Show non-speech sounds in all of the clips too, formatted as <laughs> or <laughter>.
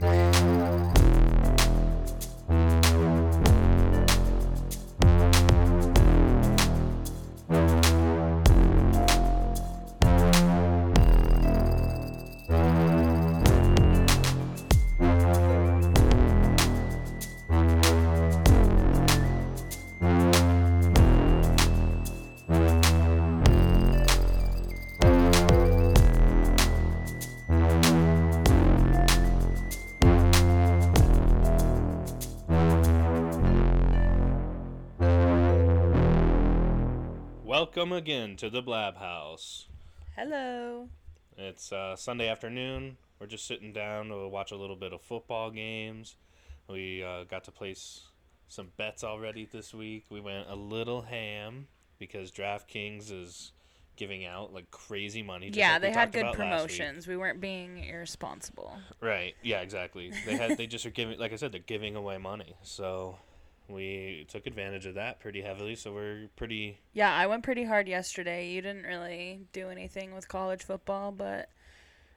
Bye. Welcome again to the Blab House. Hello. It's uh, Sunday afternoon. We're just sitting down to watch a little bit of football games. We uh, got to place some bets already this week. We went a little ham because DraftKings is giving out like crazy money. just yeah, like they had good about last week. promotions. We weren't being irresponsible. Right. Yeah. Exactly. They had. they just are giving. Like I said, they're giving away money. So we took advantage of that pretty heavily. So we're pretty. Yeah, I went pretty hard yesterday. You didn't really do anything with college football, but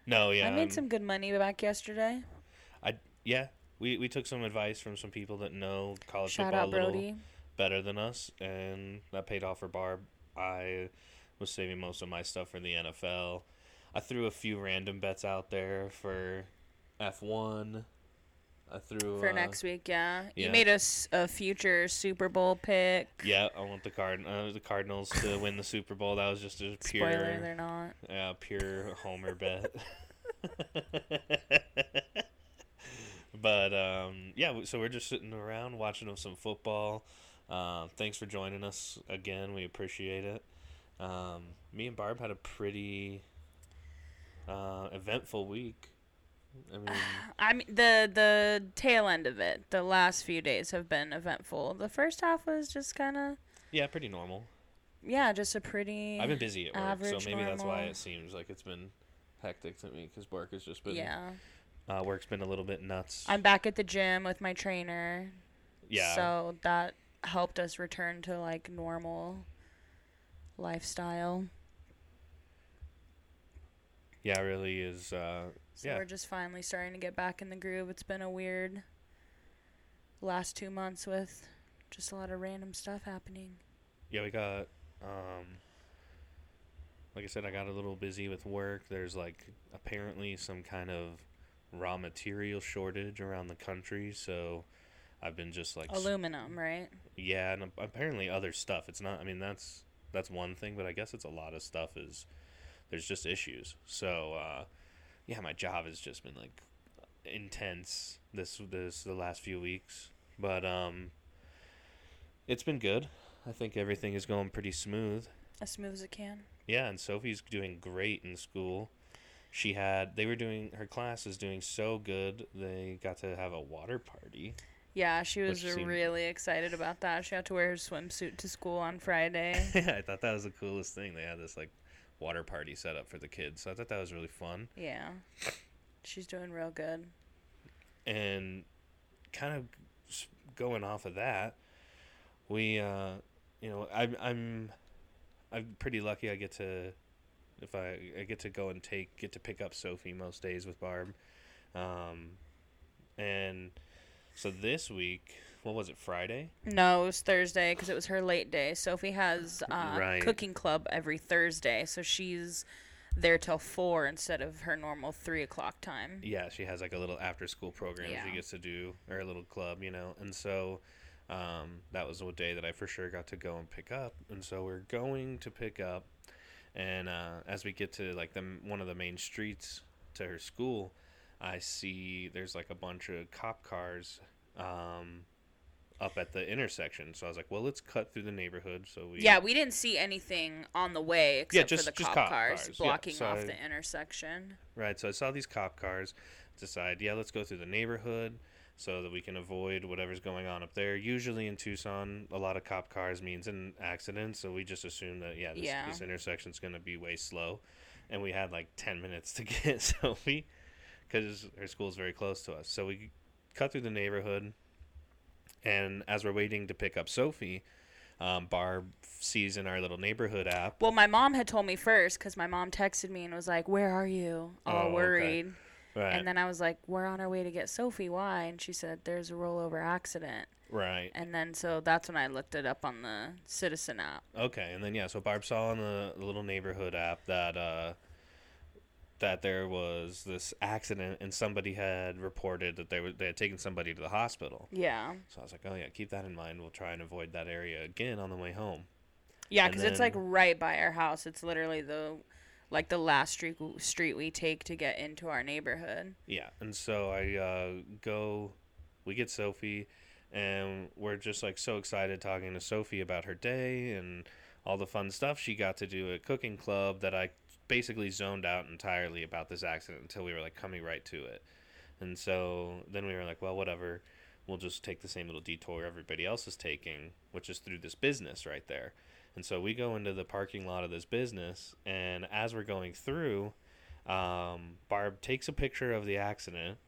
No. Yeah. I made I'm- some good money back yesterday. I yeah. We, we took some advice from some people that know college Shout football a little better than us, and that paid off for Barb. I was saving most of my stuff for the NFL. I threw a few random bets out there for F one. I threw For uh, next week, yeah. yeah. You made us a, a, future Super Bowl pick. Yeah, I want the card uh, the Cardinals to win the Super Bowl. That was just a <laughs> pure Spoiler, they're not. Yeah, pure homer bet. <laughs> but um, yeah, so we're just sitting around watching some football. Uh, thanks for joining us again. We appreciate it. Um, me and Barb had a pretty uh, eventful week. I mean, <sighs> I mean, the the tail end of it, the last few days have been eventful. The first half was just kind of, yeah, pretty normal. yeah, just a pretty. I've been busy at work, so maybe that's why it seems like it's been hectic to me because work has just been Yeah. uh, work's been a little bit nuts. I'm back at the gym with my trainer. yeah, So that helped us return to like normal lifestyle. Yeah, it really is. Uh, So Yeah. we're just finally starting to get back in the groove. It's been a weird last two months with just a lot of random stuff happening. yeah, we got um like I said, I got a little busy with work. There's like apparently some kind of raw material shortage around the country, so I've been just like Aluminum, right? yeah, and apparently other stuff. It's not I mean that's that's one thing, but I guess it's a lot of stuff is there's just issues. So uh yeah, my job has just been like intense this this the last few weeks. But um it's been good. I think everything is going pretty smooth. As smooth as it can. Yeah, and Sophie's doing great in school. She had they were doing her class is doing so good. They got to have a water party. Yeah, she was seemed- really excited about that. She had to wear her swimsuit to school on Friday. <laughs> Yeah, I thought that was the coolest thing. They had this like water party set up for the kids. So I thought that was really fun. yeah. She's doing real good. And kind of going off of that, we uh you know, I I'm I'm pretty lucky I get to if I I get to go and take get to pick up Sophie most days with Barb. Um and so this week, what was it, Friday? No, it was Thursday because it was her late day. Sophie has uh, Right. cooking club every Thursday, so she's there till four instead of her normal three o'clock time. yeah, she has like a little after school program Yeah. she gets to do, or a little club, you know. And so um, that was a day that I for sure got to go and pick up. And so we're going to pick up, and uh, as we get to like the one of the main streets to her school, I see there's like a bunch of cop cars um, up at the intersection. So I was like, well, let's cut through the neighborhood. So we Yeah, we didn't see anything on the way except just- for the just cop, cop cars, cars, yeah, blocking so off I- the intersection. Right. So I saw these cop cars. Decide, yeah, let's go through the neighborhood so that we can avoid whatever's going on up there. Usually in Tucson, a lot of cop cars means an accident, so we just assume that yeah, this, Yeah. this intersection's gonna be way slow, and we had like ten minutes to <laughs> get Sophie because her school's very close to us. So we cut through the neighborhood, and as we're waiting to pick up Sophie. Um, Barb sees in our little neighborhood app. Well, my mom had told me first because my mom texted me and was like, "Where are you?" All Oh, okay. worried. Right. And then I was like, "We're on our way to get Sophie. Why?" And she said, "There's a rollover accident." right. And then so that's when I looked it up on the Citizen app. Okay, and then yeah, so Barb saw on the, the little neighborhood app that uh, that there was this accident and somebody had reported that they were they had taken somebody to the hospital. Yeah. So I was like, oh yeah, keep that in mind. We'll try and avoid that area again on the way home. Yeah, because it's like right by our house. It's literally the like the last street street we take to get into our neighborhood. Yeah, and so I uh, go, we get Sophie, and we're just like so excited talking to Sophie about her day and all the fun stuff she got to do at cooking club that I basically zoned out entirely about this accident until we were like coming right to it. And so then we were like, well, whatever. We'll just take the same little detour everybody else is taking, which is through this business right there. And so we go into the parking lot of this business, and as we're going through, um, Barb takes a picture of the accident,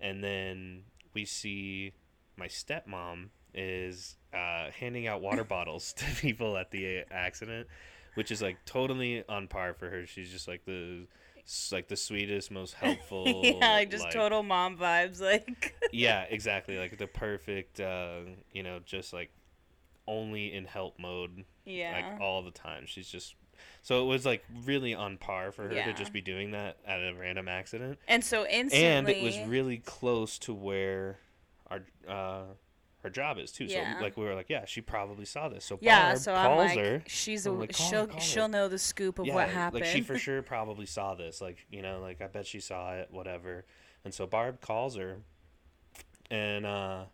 and then we see my stepmom is uh, handing out water <laughs> bottles to people at the accident, which is like totally on par for her. She's just like the like the sweetest, most helpful. <laughs> yeah, like just total mom vibes. Like <laughs> yeah, exactly. Like the perfect, uh, you know, just like only in help mode, yeah, like all the time. She's just so it was like really on par for her Yeah. to just be doing that at a random accident, and so instantly. and it was really close to where our uh, her job is too. Yeah. So like we were like, yeah, she probably saw this. So yeah. Barb So I'm calls like, her. she's a like, she'll her. she'll know the scoop of yeah, what happened. Like she for <laughs> sure probably saw this. Like you know, like I bet she saw it. Whatever. And so Barb calls her, and uh,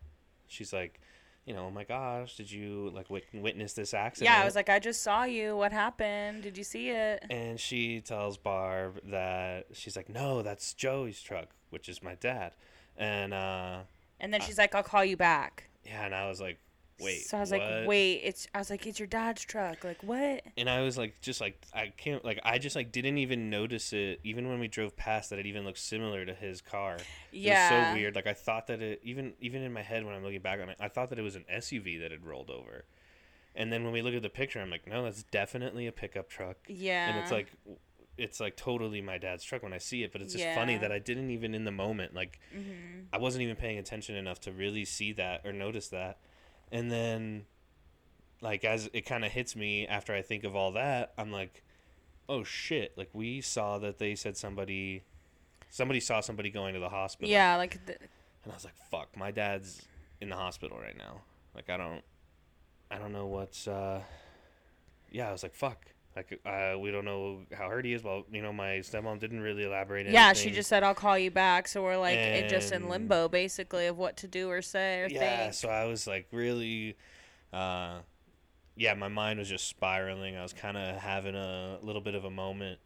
she's like, you know, oh my gosh, did you like wit- witness this accident? yeah, I was like, I just saw you. What happened? Did you see it? And she tells Barb that she's like, no, that's Joey's truck, which is my dad. And uh, And then she's like, I'll call you back. Yeah, and I was like, wait. So I was what? like, wait, it's. I was like, it's your dad's truck. Like what? and I was like, just like I can't like I just like didn't even notice it even when we drove past that it even looked similar to his car. Yeah. It was so weird. Like I thought that it even even in my head when I'm looking back on it, I thought that it was an SUV that had rolled over. And then when we look at the picture, I'm like, no, that's definitely a pickup truck. Yeah. And it's like it's like totally my dad's truck when I see it, but it's just funny that I didn't even in the moment like hmm I wasn't even paying attention enough to really see that or notice that. And then like as it kind of hits me after I think of all that, I'm like, "Oh shit, like we saw that they said somebody somebody saw somebody going to the hospital." Yeah, like the, And I was like, "Fuck, my dad's in the hospital right now." Like I don't I don't know what's uh Yeah, I was like, "Fuck." Like uh, we don't know how hurt he is. Well, you know, my stepmom didn't really elaborate. yeah, she just said I'll call you back. So we're like it just in limbo basically of what to do or say or yeah think. so i was like really uh yeah my mind was just spiraling i was kind of having a little bit of a moment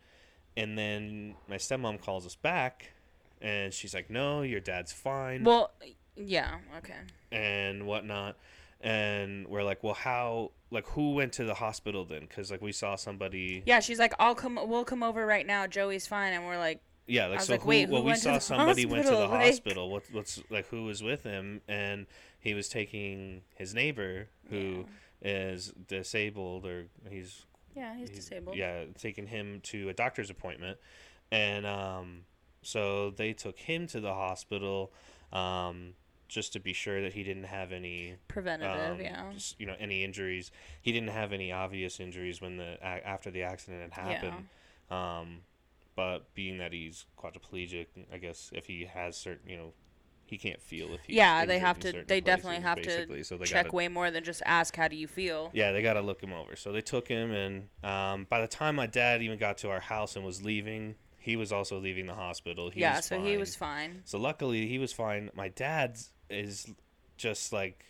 and then my stepmom calls us back and she's like no your dad's fine Well, yeah, okay. and whatnot and we're like well how like who went to the hospital then because like we saw somebody Yeah, she's like, I'll come. We'll come over right now. Joey's fine, and we're like, Yeah, like so. like, who, wait, who well, we went to saw somebody went to the hospital? <laughs> Like- hospital. What, what's like who was with him, and he was taking his neighbor who is disabled, or he's yeah, he's, he's- disabled. Yeah, taking him to a doctor's appointment, and um, so they took him to the hospital, um, just to be sure that he didn't have any Preventative, um, yeah. just, you know any injuries. He didn't have any obvious injuries when the after the accident had happened. Yeah. Um, but being that he's quadriplegic, I guess if he has certain, you know, he can't feel if he's Yeah, they have to. They definitely places, have basically. to So they check gotta, way more than just ask, "How do you feel?" Yeah, they got to look him over. So they took him, and um, by the time my dad even got to our house and was leaving, he was also leaving the hospital. He yeah, so fine. he was fine. So luckily he was fine. My dad's is just like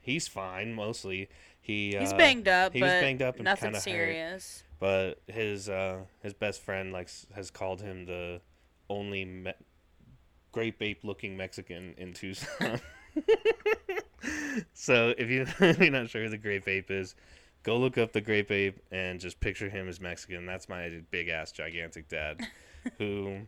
he's fine mostly. He He's uh, banged up, he was banged up and nothing kinda hurt. serious. but his uh, his best friend like has called him the only me- grape ape looking Mexican in Tucson. <laughs> so if you <laughs> if you're not sure who the grape ape is, go look up the grape ape and just picture him as Mexican. That's my big ass gigantic dad, <laughs> <laughs> who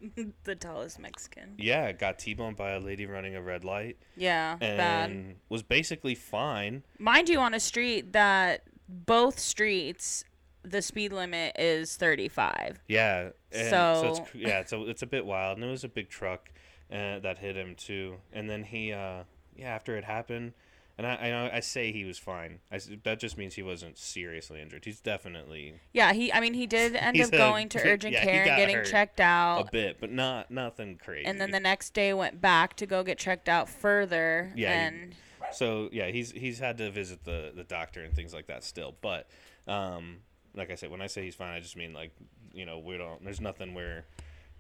the tallest Mexican. yeah got t-boned by a lady running a red light Yeah, and bad. was basically fine. Mind you, on a street that both streets, the speed limit is 35. Yeah. And So- it's, yeah, it's a, it's a bit wild, and it was a big truck. uh, that hit him too. And then he, uh, yeah, after it happened, and I, I know I say he was fine. I that just means he wasn't seriously injured. He's definitely Yeah, he. I mean, he did <laughs> end up a going to <laughs> urgent yeah, care and getting checked out a bit, but not nothing crazy. and then the next day went back to go get checked out further. Yeah, he- and so yeah, he's he's had to visit the the doctor and things like that still. But um, like I said, when I say he's fine, I just mean like you know we don't. There's nothing we're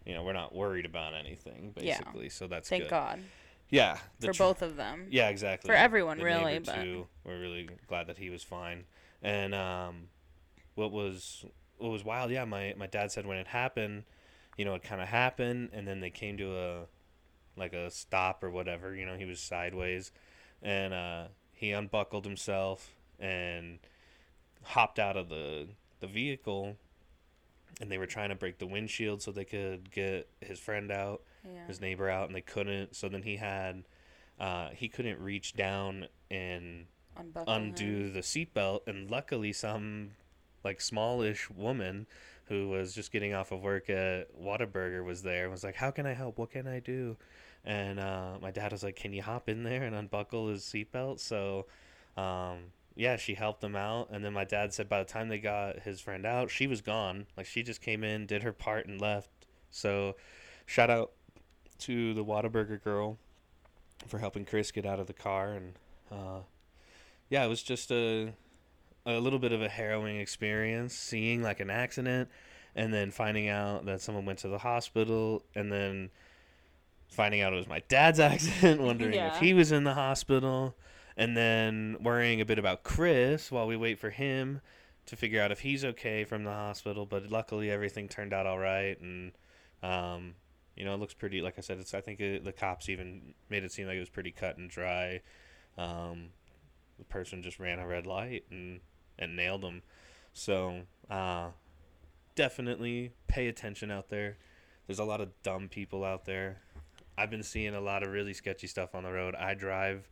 you know we're not worried about anything Yeah. basically. So that's thank good. God Yeah, for tr- both of them. Yeah, exactly. For everyone, The really, but- too. We're really glad that he was fine. And um, what was what was wild? Yeah, my my dad said when it happened, you know, it kind of happened, and then they came to a like a stop or whatever. You know, he was sideways, and uh, he unbuckled himself and hopped out of the the vehicle. And they were trying to break the windshield so they could get his friend out Yeah. his neighbor out and they couldn't so then he had uh, he couldn't reach down and Unbuckle undo him. the seatbelt and luckily some like smallish woman who was just getting off of work at Whataburger was there and was like how can I help? What can I do? And uh, my dad was like can you hop in there and unbuckle his seatbelt? So um, yeah she helped him out and then my dad said by the time they got his friend out she was gone. Like she just came in did her part and left. So shout out to the Whataburger girl for helping Chris get out of the car and uh, yeah, it was just a a little bit of a harrowing experience seeing like an accident and then finding out that someone went to the hospital and then finding out it was my dad's <laughs> accident, wondering Yeah. if he was in the hospital and then worrying a bit about Chris while we wait for him to figure out if he's okay from the hospital, but luckily everything turned out all right and um you know, it looks pretty. Like I said, it's. I think it, the cops even made it seem like it was pretty cut and dry. Um, the person just ran a red light and and nailed them. So uh, definitely pay attention out there. There's a lot of dumb people out there. I've been seeing a lot of really sketchy stuff on the road. I drive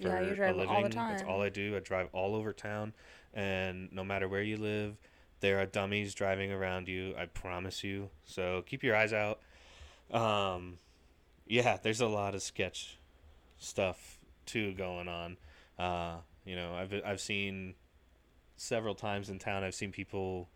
for Yeah, you a drive all the living. That's all I do. I drive all over town, and no matter where you live, there are dummies driving around you. I promise you. So keep your eyes out. Um, yeah, there's a lot of sketch stuff too going on. Uh, you know, I've I've seen several times in town. I've seen people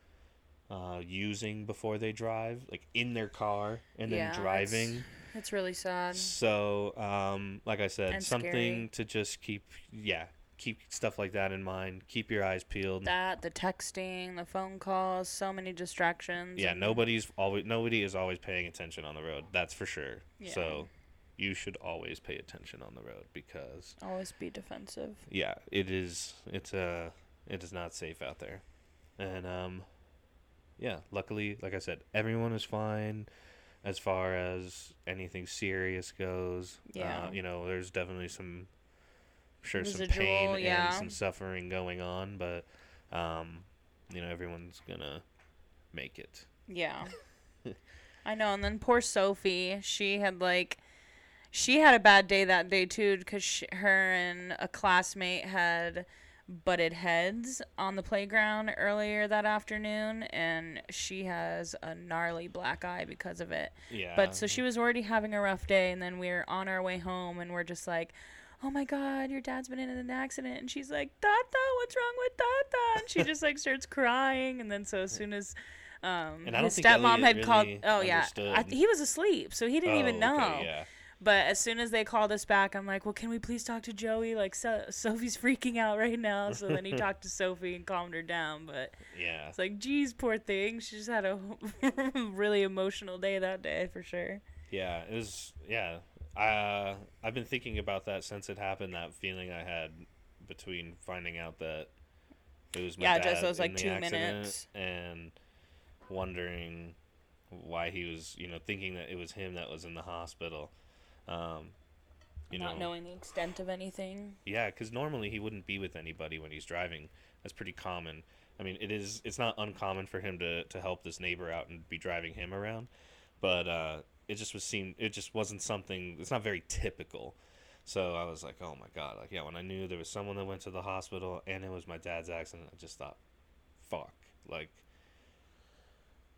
uh, using before they drive, like in their car and then Yeah, it's driving. It's really sad. So, um, like I said, And something scary. to just keep, yeah, keep stuff like that in mind. Keep your eyes peeled. That the texting, the phone calls, so many distractions. yeah, nobody's always nobody is always paying attention on the road. That's for sure. Yeah. So, you should always pay attention on the road because Always be defensive. yeah, it is. It's uh, it is not safe out there, and um, yeah. Luckily, like I said, everyone is fine as far as anything serious goes. Yeah. Uh, you know, there's definitely some, Sure some pain yeah. and some suffering going on, but um, you know, everyone's gonna make it. Yeah. <laughs> I know. And then poor Sophie, she had like, she had a bad day that day too because her and a classmate had butted heads on the playground earlier that afternoon and she has a gnarly black eye because of it. Yeah. But so she was already having a rough day, and then we are on our way home, and we're just like, "Oh my God, your dad's been in an accident," and she's like, "Tata, what's wrong with Tata?" And she just like starts crying, and then so as soon as um, And I don't his stepmom had called, oh yeah, I, he was asleep, so he didn't Oh, even know. okay, yeah. But as soon as they called us back, I'm like, "Well, can we please talk to Joey? Like, so- Sophie's freaking out right now." So then he <laughs> talked to Sophie and calmed her down, but. Yeah. It's like, geez, poor thing. She just had a <laughs> really emotional day that day for sure. Yeah, it was. Yeah, uh, I've been thinking about that since it happened. That feeling I had between finding out that it was my Yeah, dad just those, like, two minutes. and wondering why he was, you know, thinking that it was him that was in the hospital. Um, you know Not know, knowing the extent of anything. yeah, because normally he wouldn't be with anybody when he's driving. That's pretty common. I mean, it is. It's not uncommon for him to to help this neighbor out and be driving him around, but uh, it just was seemed. It just wasn't something. It's not very typical. So I was like, oh my god, like yeah. When I knew there was someone that went to the hospital and it was my dad's accident, I just thought, fuck, like,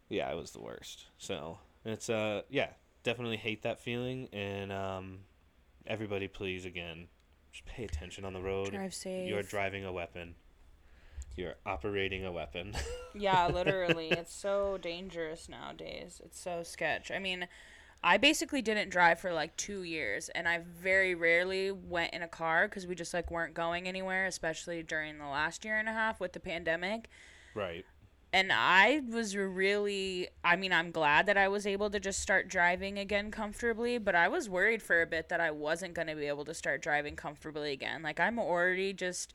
yeah, it was the worst. So it's uh, yeah, definitely hate that feeling. And um, everybody, please again, just pay attention on the road. Drive safe. You're driving a weapon. You're operating a weapon. <laughs> Yeah, literally. it's so dangerous nowadays. It's so sketch. I mean, I basically didn't drive for like two years, and I very rarely went in a car because we just like weren't going anywhere, especially during the last year and a half with the pandemic. right. And I was really, I mean, I'm glad that I was able to just start driving again comfortably, but I was worried for a bit that I wasn't going to be able to start driving comfortably again. Like, I'm already just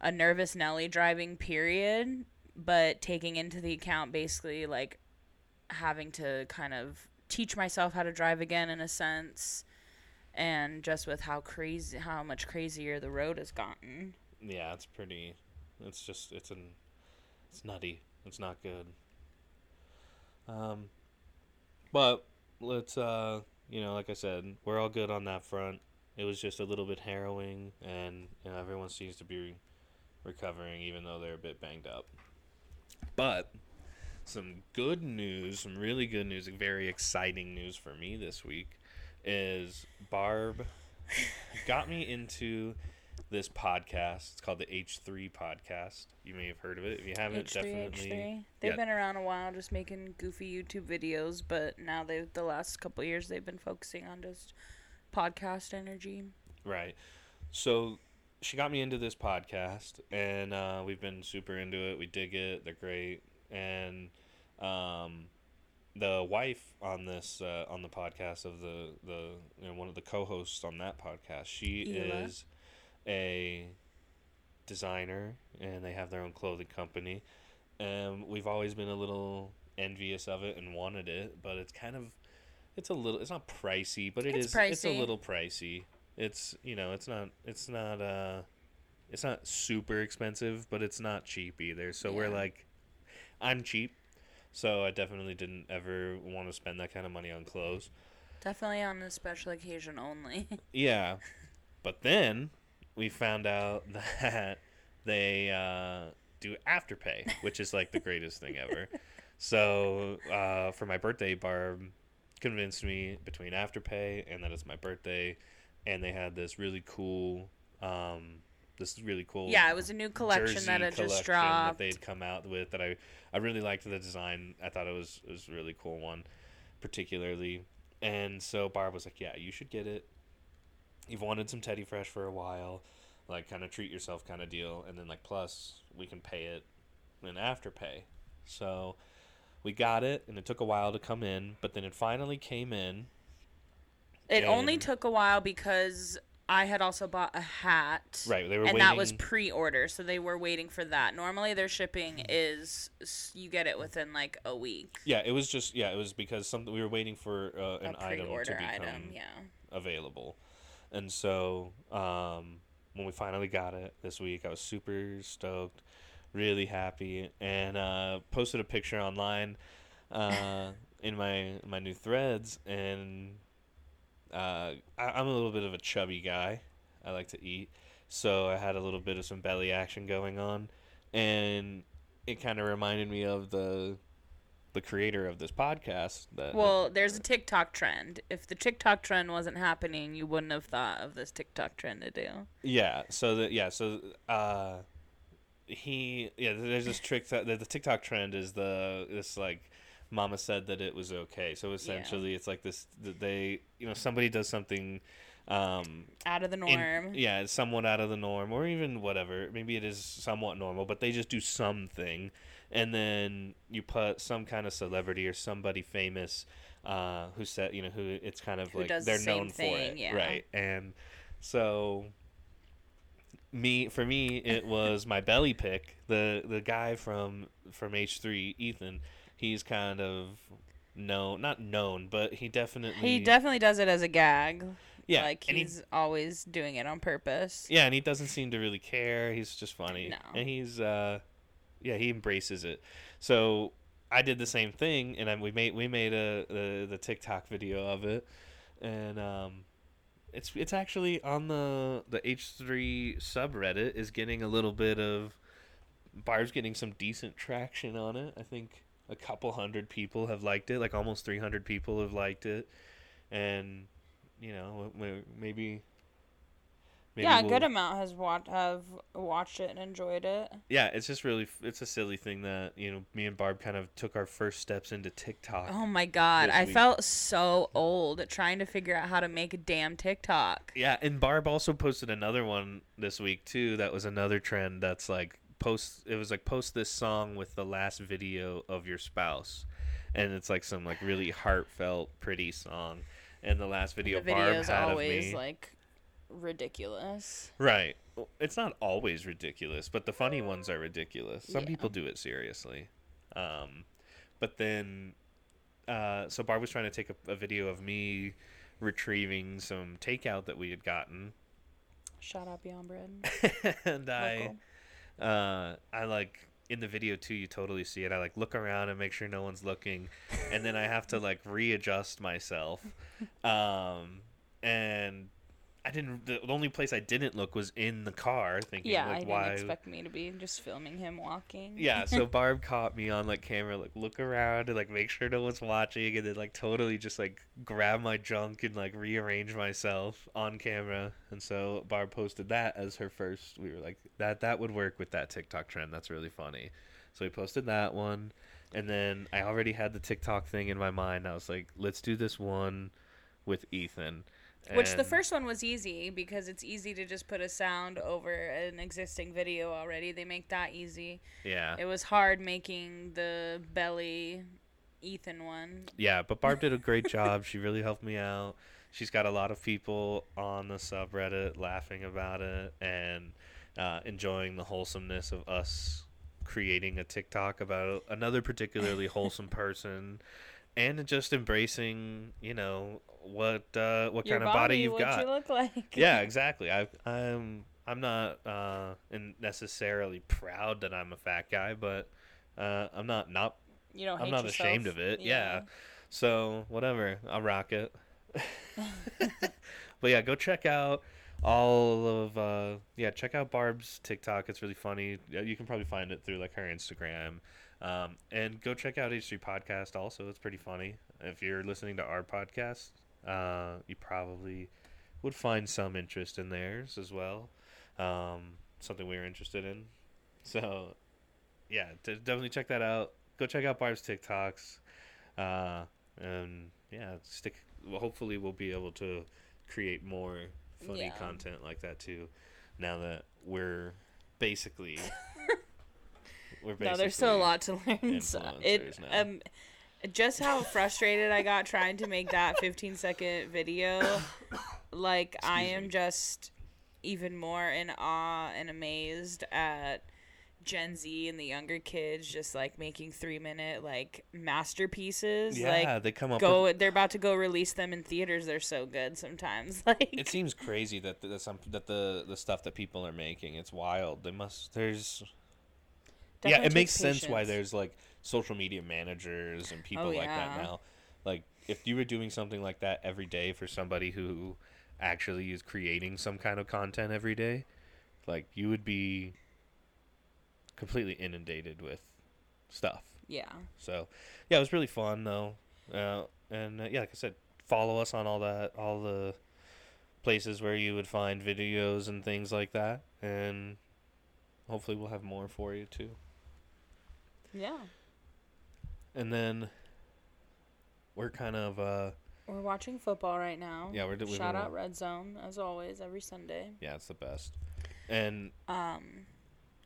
a nervous Nelly driving, period, but taking into the account basically like having to kind of teach myself how to drive again in a sense. And just with how crazy, how much crazier the road has gotten. Yeah, it's pretty. It's just it's an it's nutty. It's not good. Um, but let's uh, you know, like I said, we're all good on that front. It was just a little bit harrowing, and you know, everyone seems to be recovering, even though they're a bit banged up. But some good news, some really good news, very exciting news for me this week is Barb got me into this podcast. It's called the H3 podcast. You may have heard of it. If you haven't, H3, definitely. H3. They've yeah. been around a while, just making goofy YouTube videos, but now they the last couple years they've been focusing on just podcast energy. Right. So she got me into this podcast, and uh, we've been super into it. We dig it. They're great. And um, the wife on this uh, on the podcast of the the you know, one of the co-hosts on that podcast, she is a designer, and they have their own clothing company. Um, we've always been a little envious of it and wanted it, but it's kind of it's a little it's not pricey, but it It's is it's a little pricey. It's you know it's not it's not uh it's not super expensive, but it's not cheap either. So we're like, I'm cheap, so I definitely didn't ever want to spend that kind of money on clothes. Definitely on a special occasion only. <laughs> Yeah, but then we found out <laughs> that they uh, do afterpay, which is like the greatest thing ever. So uh, for my birthday, Barb convinced me between afterpay and that it's my birthday, and they had this really cool, um, this is really cool yeah, it was a new collection that had just collection that dropped. they'd come out with that I I really liked the design. I thought it was it was a really cool one, particularly. And so Barb was like, "Yeah, you should get it. You've wanted some Teddy Fresh for a while, like kind of treat yourself kind of deal, and then like plus we can pay it in afterpay." So we got it, and it took a while to come in, but then it finally came in. It only took a while because I had also bought a hat. Right, they were and waiting. that was pre-order, so they were waiting for that. Normally, their shipping is you get it within like a week. yeah, it was just yeah, it was because something we were waiting for uh, an a item to become item, yeah. available. And so um, when we finally got it this week, I was super stoked, really happy, and uh, posted a picture online uh, <laughs> in my my new threads. And uh, I, I'm a little bit of a chubby guy. I like to eat, so I had a little bit of some belly action going on, and it kind of reminded me of the the creator of this podcast that Well, there's a TikTok trend. If the TikTok trend wasn't happening, you wouldn't have thought of this TikTok trend to do. Yeah. So the yeah. So uh, he yeah. There's this trick that the, the TikTok trend is the this like. Mama said that it was okay. So essentially, it's like this. that They, you know, somebody does something, um, Out of the in- norm. yeah, it's somewhat out of the norm, or even whatever. Maybe it is somewhat normal, but they just do something, and then you put some kind of celebrity or somebody famous, uh, who said, you know, who it's kind of Who like they're same known for it, yeah. right? And so me for me it was my belly pick the the guy from from h3 ethan he's kind of known not known but he definitely He definitely does it as a gag. yeah Like and he- he's always doing it on purpose. yeah and he doesn't seem to really care he's just funny No. and he's uh yeah he embraces it so i did the same thing and I, we made we made a the, the tiktok video of it and um it's it's actually on the the h3 subreddit is getting a little bit of barb's getting some decent traction on it i think a couple hundred people have liked it, like almost 300 people have liked it, and you know maybe. maybe yeah, a good we'll- amount has watched have watched it and enjoyed it. Yeah, it's just really it's a silly thing that you know me and Barb kind of took our first steps into TikTok. Oh my god, I week. felt so old trying to figure out how to make a damn TikTok. Yeah, and Barb also posted another one this week too. That was another trend. That's like post. It was like post this song with the last video of your spouse, and it's like some like really heartfelt, pretty song. And the last video the Barb had always of me, like ridiculous. right? It's not always ridiculous, but the funny ones are ridiculous. Some Yeah. people do it seriously, um, but then, uh, so Barb was trying to take a, a video of me retrieving some takeout that we had gotten Shout out Beyond Bread. <laughs> and I, Local. Uh, I like in the video too. You totally see it. I like look around and make sure no one's looking, and then I have to like readjust myself. <laughs> Um, and I didn't. The only place I didn't look was in the car, thinking Yeah, I like didn't why. expect me to be just filming him walking. Yeah, so <laughs> Barb caught me on like camera, like look around and like make sure no one's watching, and then like totally just like grab my junk and like rearrange myself on camera. And so Barb posted that as her first. We were like that that would work with that TikTok trend. That's really funny. So we posted that one, and then I already had the TikTok thing in my mind. I was like, let's do this one with Ethan. Which the first one was easy because it's easy to just put a sound over an existing video already. They make that easy. yeah It was hard making the belly Ethan one. Yeah, but Barb did a great <laughs> job. She really helped me out. She's got a lot of people on the subreddit laughing about it and uh, enjoying the wholesomeness of us creating a TikTok about another particularly <laughs> wholesome person and just embracing, you know, what uh, what Your kind of body you've got. you look like. yeah, <laughs> exactly. I I'm I'm not uh, in necessarily proud that I'm a fat guy, but uh, I'm not not You don't I'm not yourself. ashamed of it. Yeah. So whatever, I'll rock it. <laughs> but yeah, go check out all of uh yeah, check out Barb's TikTok. It's really funny. You can probably find it through like her Instagram. Um, and go check out H3 Podcast also. It's pretty funny. If you're listening to our podcast, uh, you probably would find some interest in theirs as well. Um, something we were interested in. So yeah, d- definitely check that out. Go check out Barb's TikToks. Uh, and yeah, stick. Well, hopefully, we'll be able to create more funny Yeah. content like that too. Now that we're basically, <laughs> we're basically No, there's still a lot to learn. So it now. um, just how frustrated I got trying to make that 15 second video. <coughs> Like I am me. just even more in awe and amazed at Gen Z and the younger kids just like making three minute like masterpieces. Yeah, like they come up. go, With, they're about to go release them in theaters. They're so good sometimes. <laughs> Like it seems crazy that the, some that the the stuff that people are making. It's wild. They must. There's yeah, it makes takes sense why there's like social media managers and people Oh, like that now. Like if you were doing something like that every day for somebody who actually is creating some kind of content every day, like you would be completely inundated with stuff. yeah. So, yeah, it was really fun though. Uh, and uh, yeah, like I said, follow us on all that, all the places where you would find videos and things like that, and hopefully we'll have more for you too. Yeah. And then we're kind of uh, We're watching football right now. yeah, we're doing Shout out Red Zone as always every Sunday. Yeah, it's the best. And Um,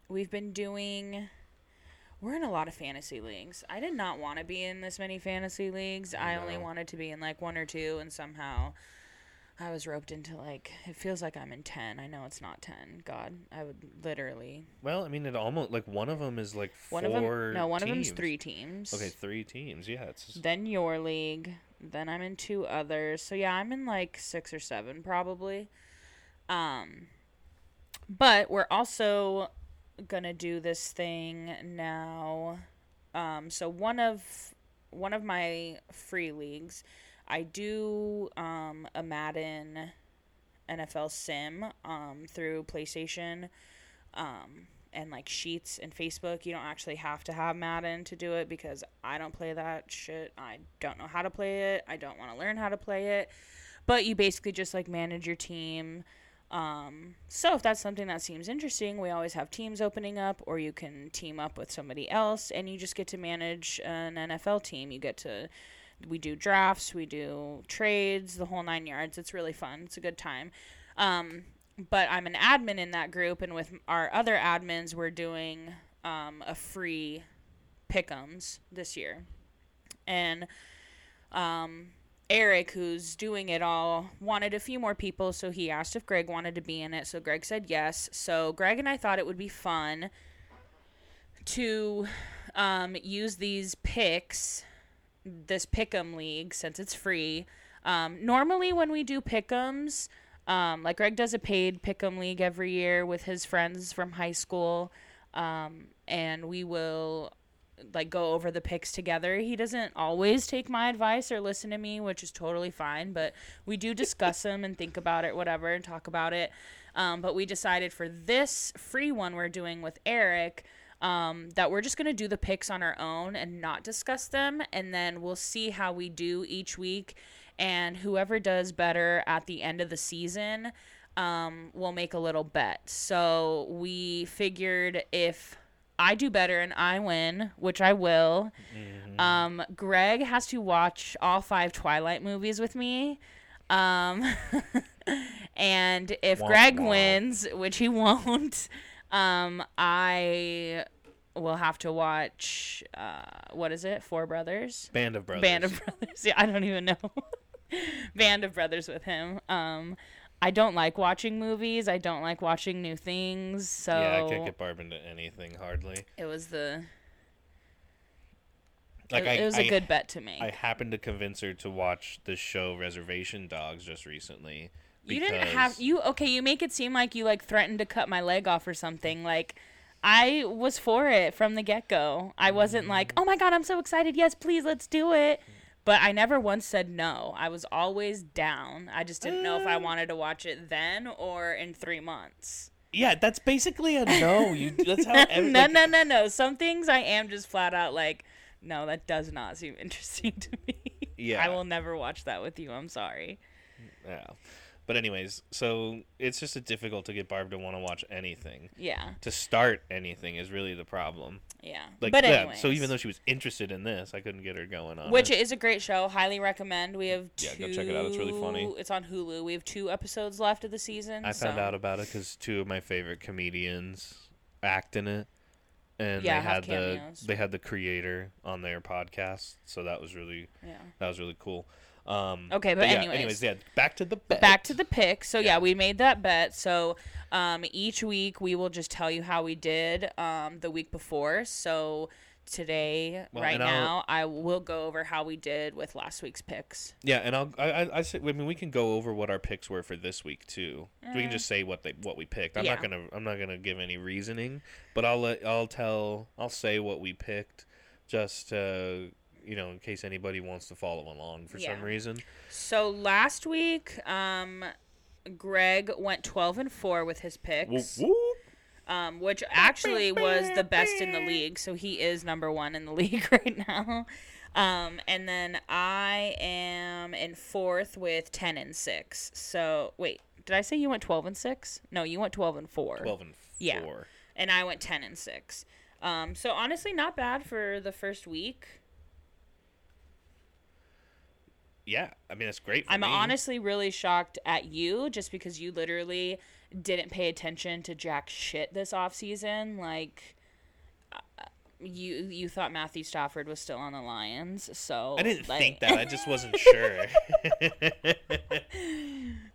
we've been doing. We're in a lot of fantasy leagues. I did not want to be in this many fantasy leagues. I only wanted to be in like one or two, and somehow I was roped into like. It feels like I'm in ten. I know it's not ten. God, I would literally. well, I mean, it almost like one of them is like four. One of them. No, one of them's teams. three teams. Okay, three teams. Yeah, it's Then your league. Then I'm in two others. So yeah, I'm in like six or seven probably. Um but we're also gonna do this thing now. Um so one of one of my free leagues, I do um a Madden NFL sim um through PlayStation. Um and like sheets and Facebook. You don't actually have to have Madden to do it because I don't play that shit. I don't know how to play it. I don't want to learn how to play it. But you basically just like manage your team. Um, so if that's something that seems interesting, we always have teams opening up, or you can team up with somebody else, and you just get to manage an NFL team. You get to we do drafts, we do trades, the whole nine yards. It's really fun. It's a good time. Um, but I'm an admin in that group, and with our other admins, we're doing um, a free pick'ems this year, and um, Eric, who's doing it all, wanted a few more people, so he asked if Greg wanted to be in it. So Greg said yes. So Greg and I thought it would be fun to um, use these picks, this pick'em league, since it's free. Um, normally, when we do pick'ems, um, like Greg does a paid pick'em league every year with his friends from high school, um, and we will like go over the picks together. He doesn't always take my advice or listen to me, which is totally fine, but we do discuss them and think about it, whatever, and talk about it. Um, but we decided for this free one we're doing with Eric um, that we're just going to do the picks on our own and not discuss them. And then we'll see how we do each week. And whoever does better at the end of the season um, will make a little bet. So we figured if I do better and I win, which I will. Mm-hmm. Um, Greg has to watch all five Twilight movies with me. Um, <laughs> and if womp Greg womp. wins, which he <laughs> won't, um, I will have to watch. Uh, what is it? Four Brothers. Band of Brothers. Band of Brothers. <laughs> Yeah, I don't even know. <laughs> Band of Brothers with him. Um, I don't like watching movies. I don't like watching new things. So yeah, I can't get Barb into anything hardly. It was the like it, I, it was a good bet to me. I happened to convince her to watch the show Reservation Dogs just recently. You didn't have you okay. You make it seem like you like threatened to cut my leg off or something. Like I was for it from the get go. I wasn't like, mm. oh my god, I'm so excited. Yes, please, let's do it. But I never once said no. I was always down. I just didn't know if I uh. wanted to watch it then or in three months. Yeah, that's basically a no. You that's how <laughs> every, no, like, no, no, no. Some things I am just flat out like, no, that does not seem <laughs> interesting to me. Yeah, I will never watch that with you. I'm sorry. Yeah. But anyways, so it's just a difficult to get Barb to want to watch anything. Yeah. To start anything is really the problem. Yeah. Like but yeah, so even though she was interested in this, I couldn't get her going on. Which it. is a great show. Highly recommend. We have two. Yeah, go check it out. It's really funny. It's on Hulu. We have two episodes left of the season. I so. found out about it because two of my favorite comedians act in it, and yeah, they had cameos. the they had the creator on their podcast, so that was really yeah that was really cool. Um, okay, but, but yeah, anyways, anyways, yeah, back to the bet. back to the pick. So yeah, yeah we made that bet. So um, each week we will just tell you how we did um, the week before. So today, well, right now, I'll, I will go over how we did with last week's picks. Yeah, and I'll I, I, I say I mean we can go over what our picks were for this week too. We can just say what they what we picked. I'm yeah. not gonna I'm not gonna give any reasoning, but I'll let I'll tell I'll say what we picked just. Uh, you know, in case anybody wants to follow along for yeah. some reason. So last week, um, Greg went twelve and four with his picks. Whoop, whoop. Um, which actually was the best in the league, so he is number one in the <laughs> league right now. Um, and then I am in fourth with ten and six. So wait, did I say you went twelve and six? No, you went twelve and four. Twelve and four. Yeah, and I went ten and six. Um, so honestly, not bad for the first week yeah, I mean it's great. I'm me. honestly really shocked at you, just because you literally didn't pay attention to jack shit this off season. Like, uh, you you thought Matthew Stafford was still on the Lions, so I didn't like... think that. I just wasn't <laughs> sure.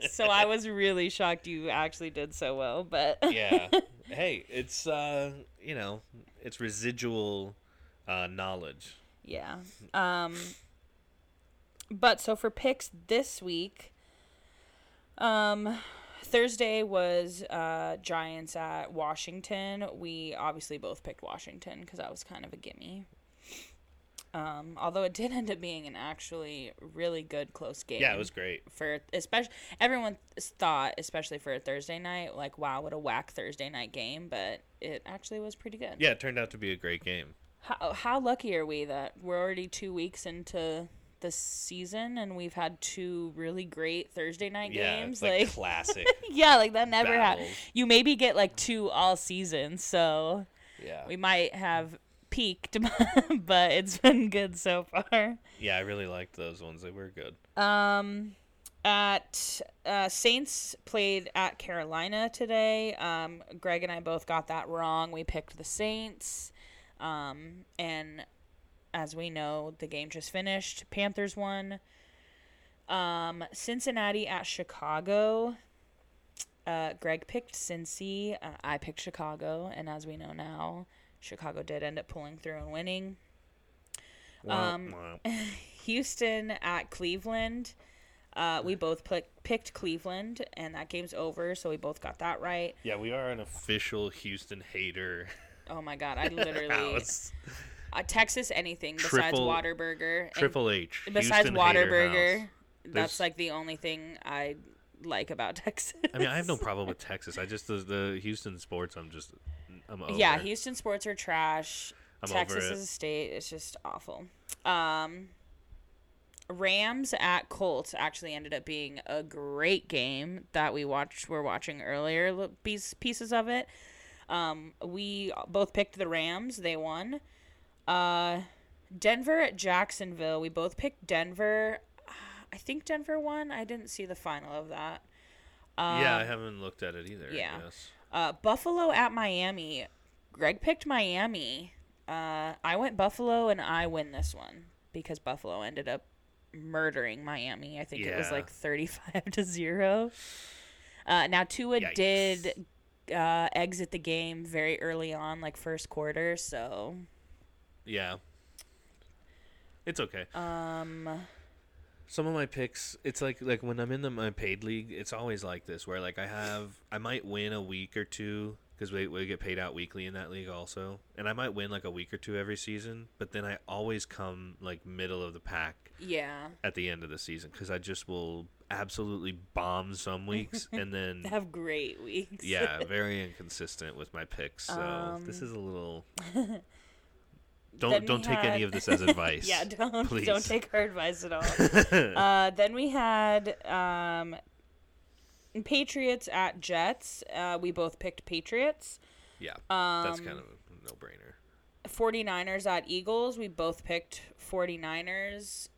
so I was really shocked you actually did so well, but yeah. <laughs> Hey, it's uh, you know, it's residual uh, knowledge. Yeah. Um but so for picks this week, um, Thursday was uh, Giants at Washington. We obviously both picked Washington because that was kind of a gimme. Um, although it did <laughs> end up being an actually really good close game. Yeah, it was great. for especially everyone thought, especially for a Thursday night, like wow, what a whack Thursday night game, but it actually was pretty good. Yeah, it turned out to be a great game. How how lucky are we that we're already two weeks into the season and we've had two really great Thursday night Yeah, games? like, Like, classic. <laughs> yeah, like that never happened. You maybe get like two all season, so Yeah. we might have peaked, <laughs> but it's been good so far. Yeah, I really liked those ones. They were good. Um, at uh, Saints played at Carolina today. Um, Greg and I both got that wrong. We picked the Saints. Um, and as we know, the game just finished. Panthers won. Um, Cincinnati at Chicago. Uh, Greg picked Cincy. Uh, I picked Chicago, and as we know now, Chicago did end up pulling through and winning. Wah, Um. <laughs> Houston at Cleveland. Uh, we both pl- picked Cleveland, and that game's over, so we both got that right. Yeah, we are an official Houston hater. Oh my god, I <laughs> literally house. Uh, Texas anything besides Triple- Whataburger. and Triple H. besides Houston Whataburger, that's There's- like the only thing I like about <laughs> Texas. I mean, I have no problem with Texas. I just the, the Houston sports. I'm just. I'm over. Yeah, Houston sports are trash. I'm Texas as a state It's just awful. Um, Rams at Colts actually ended up being a great game that we watched. We're watching earlier piece, pieces of it. Um, we both picked the Rams. They won. Uh, Denver at Jacksonville. We both picked Denver. I think Denver won. I didn't see the final of that. Um, yeah, I haven't looked at it either. yeah. Uh, Buffalo at Miami. Greg picked Miami. Uh, I went Buffalo, and I win this one because Buffalo ended up murdering Miami. I think it was like thirty-five to zero. Uh, now Tua Yikes. did uh, exit the game very early on, like first quarter. So Yeah. It's okay. um, Some of my picks, it's like like when I'm in the my paid league, it's always like this where like I have I might win a week or two because we we get paid out weekly in that league also, and I might win like a week or two every season, but then I always come like middle of the pack yeah, at the end of the season because I just will absolutely bomb some weeks <laughs> and then have great weeks. yeah, <laughs> very inconsistent with my picks. So this Um, is a little. <laughs> Don't don't take any of this as <laughs> advice. yeah, don't please. don't take our advice at all. <laughs> uh, then we had um, Patriots at Jets. Uh, we both picked Patriots. yeah, Um, that's kind of a no brainer. 49ers at Eagles. We both picked 49ers.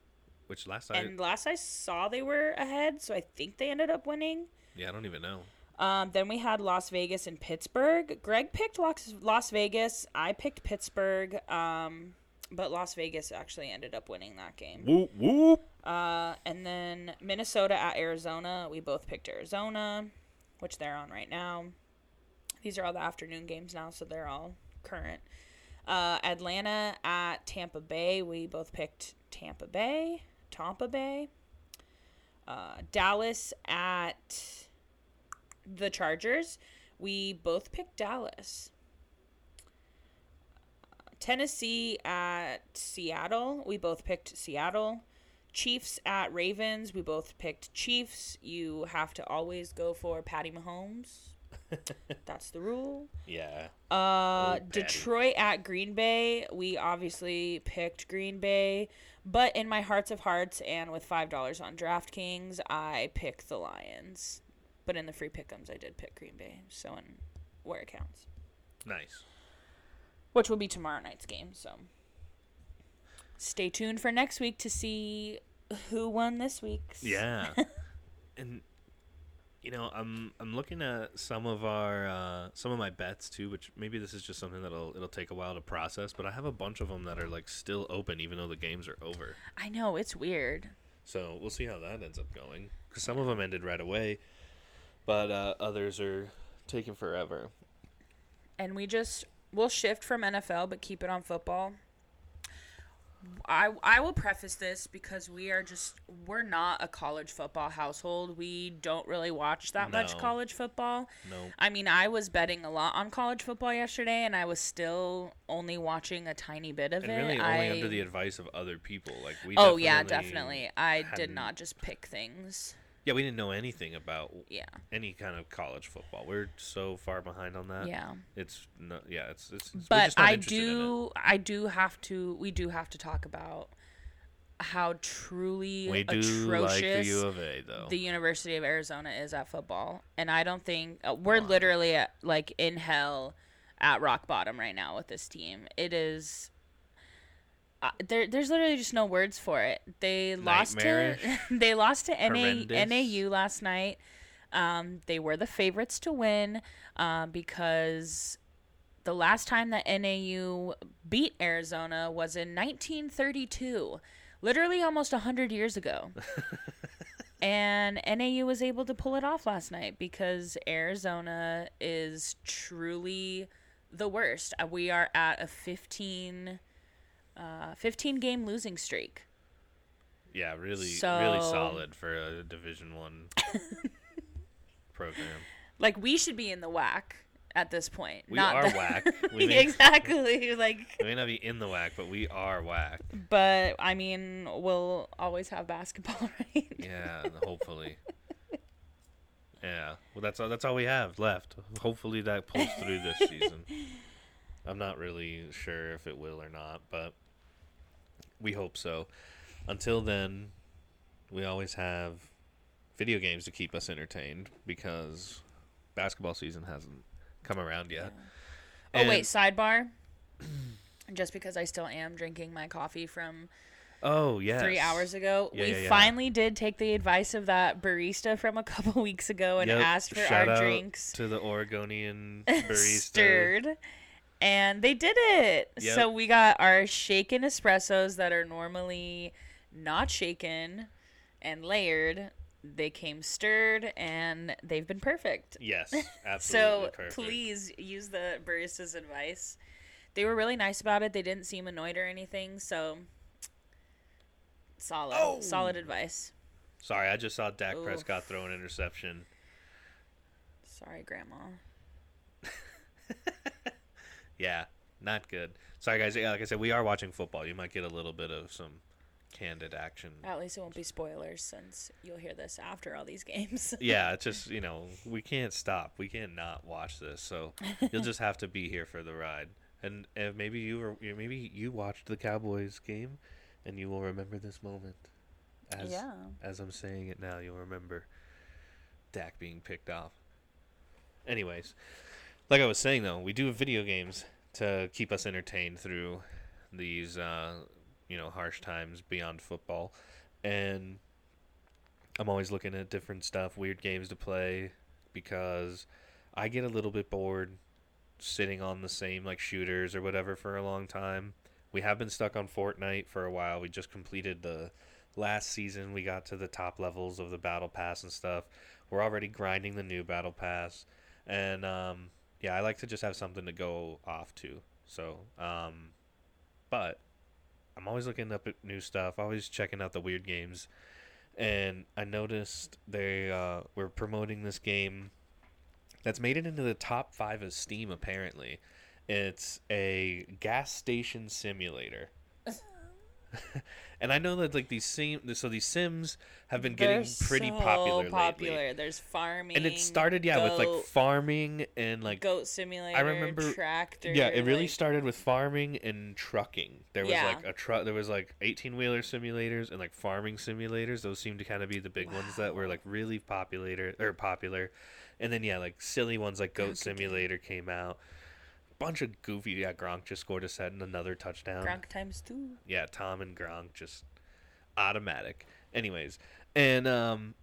Which last I And last I saw, they were ahead, so I think they ended up winning. yeah I don't even know. Um, then we had Las Vegas and Pittsburgh. Greg picked Las, Las Vegas. I picked Pittsburgh. Um, but Las Vegas actually ended up winning that game. Whoop whoop. Uh, and then Minnesota at Arizona. We both picked Arizona, which they're on right now. These are all the afternoon games now, so they're all current. Uh, Atlanta at Tampa Bay. We both picked Tampa Bay. Tampa Bay. Uh, Dallas at the Chargers. We both picked Dallas. Tennessee at Seattle. We both picked Seattle. Chiefs at Ravens. We both picked Chiefs. You have to always go for Patty Mahomes. <laughs> That's the rule. Yeah. Uh. Detroit at Green Bay. We obviously picked Green Bay, but in my hearts of hearts and with five dollars on DraftKings, I picked the Lions. But in the free pick'ems, I did pick Green Bay. So in where it counts, Nice. which will be tomorrow night's game. So stay tuned for next week to see who won this week's. Yeah. <laughs> and you know, I'm I'm looking at some of our uh, some of my bets too, which maybe this is just something that'll it'll take a while to process, but I have a bunch of them that are like still open even though the games are over. I know it's weird. So we'll see how that ends up going. Because some of them ended right away, but uh, others are taking forever. and we just we'll shift from NFL but keep it on football. I I will preface this because we are just we're not a college football household. We don't really watch that much college football. No. I mean, I was betting a lot on college football yesterday, and I was still only watching a tiny bit of And it. really only I, under the advice of other people. Like we. oh yeah, definitely. I did not just pick things. Yeah, we didn't know anything about Yeah, any kind of college football. We're so far behind on that. yeah. It's no. Yeah, it's. it's But not I interested in it. do, I do have to. We do have to talk about how truly We do atrocious like the U of A though. the University of Arizona is at football, and I don't think uh, we're Why? literally at, like in hell at rock bottom right now with this team. It is. Uh, there, there's literally just no words for it. They lost to <laughs> they lost to NA, NAU last night. Um, they were the favorites to win um, because the last time that NAU beat Arizona was in 1932, literally almost 100 years ago. <laughs> and NAU was able to pull it off last night because Arizona is truly the worst. Uh, We are at a 15, uh, 15 game losing streak. yeah, really, really solid for a Division One <laughs> program. Like we should be in the WAC at this point. We Not are the- whack. <laughs> We may- exactly. <laughs> Like, We may not be in the WAC, but we are whack. but I mean, we'll always have basketball, right? Yeah, hopefully. Yeah, well, that's all. That's all we have left. Hopefully, that pulls through this season. I'm not really sure if it will or not, but we hope so. Until then, we always have video games to keep us entertained because basketball season hasn't come around yet. Oh wait, sidebar. <clears throat> Just because I still am drinking my coffee from Oh yeah. three hours ago, Yeah, we yeah, yeah. finally did take the advice of that barista from a <laughs> couple weeks ago and asked for Shout our drinks to the Oregonian <laughs> barista. stirred. And they did it. Yep. So we got our shaken espressos that are normally not shaken and layered. They came stirred and they've been perfect. Yes, <laughs> absolutely So perfect. please use the barista's advice. They were really nice about it. They didn't seem annoyed or anything. So solid, Oh! solid advice. Sorry, I just saw Dak Oof. Prescott throw an interception. Sorry, Grandma. <laughs> Yeah, not good. Sorry, guys. Yeah, like I said, we are watching football. You might get a little bit of some candid action. At least it won't be spoilers since you'll hear this after all these games. <laughs> Yeah, it's just you know we can't stop. We can't not watch this. So you'll just have to be here for the ride. And, and maybe you were maybe you watched the Cowboys game, and you will remember this moment. As yeah. as I'm saying it now, you'll remember Dak being picked off. Anyways, like I was saying though, we do video games to keep us entertained through these uh, you know harsh times beyond football, and I'm always looking at different stuff, weird games to play, because I get a little bit bored sitting on the same like shooters or whatever for a long time. We have been stuck on Fortnite for a while. We just completed the last season. We got to the top levels of the battle pass and stuff. We're already grinding the new battle pass, and um, yeah, I like to just have something to go off to. So, um, but I'm always looking up at new stuff. Always checking out the weird games and I noticed they uh, were promoting this game that's made it into the top five of Steam. Apparently, it's a gas station simulator. <laughs> and I know that like these sim, so these Sims have been getting They're pretty so popular lately. There's farming. And it started yeah with like farming and like goat simulator. I remember- tractor. yeah, it really like- started with farming and trucking. There was Yeah. like a truck. There was like eighteen wheeler simulators and like farming simulators. Those seemed to kind of be the big ones that were like really popular or popular. And then yeah, like silly ones like Goat Simulator came out. Bunch of goofy. Yeah, Gronk just scored a set and another touchdown. Gronk times two. Yeah, Tom and Gronk just automatic. Anyways, and um,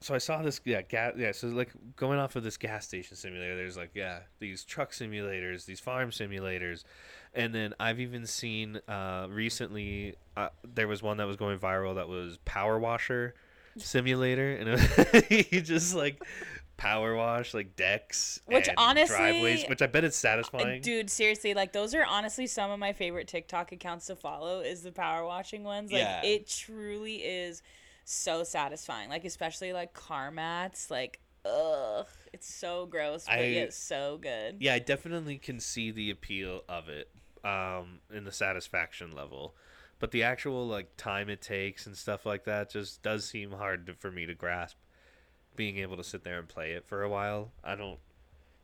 so I saw this. Yeah, gas. Yeah, so like going off of this gas station simulator, there's like yeah these truck simulators, these farm simulators, and then I've even seen uh recently uh, there was one that was going viral that was power washer <laughs> simulator, and it, <laughs> he just like power wash like decks, Which and honestly- driveways, which I bet it's satisfying. Dude, seriously, like those are honestly some of my favorite TikTok accounts to follow is the power washing ones. Like Yeah. it truly is so satisfying. Like especially like car mats, like ugh, it's so gross, but I- yet so good. yeah, I definitely can see the appeal of it, um, in the satisfaction level, but the actual like time it takes and stuff like that just does seem hard to, for me to grasp. Being able to sit there and play it for a while, I don't.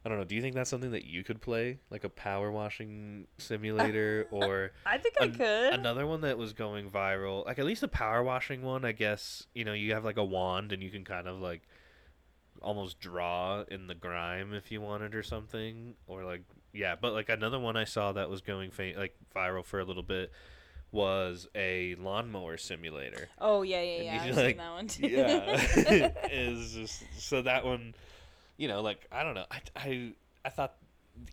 I don't know. Do you think that's something that you could play, like a power washing simulator, <laughs> or I think I An- could. Another one that was going viral, like at least the power washing one, I guess, you know, you have like a wand and you can kind of like almost draw in the grime if you wanted or something or like yeah, but like another one I saw that was going fa- like viral for a little bit was a lawnmower simulator. oh yeah, yeah, yeah. I've <laughs> like- seen that one too. Yeah. <laughs> <laughs> is just so that one, you know, like I don't know. I I I thought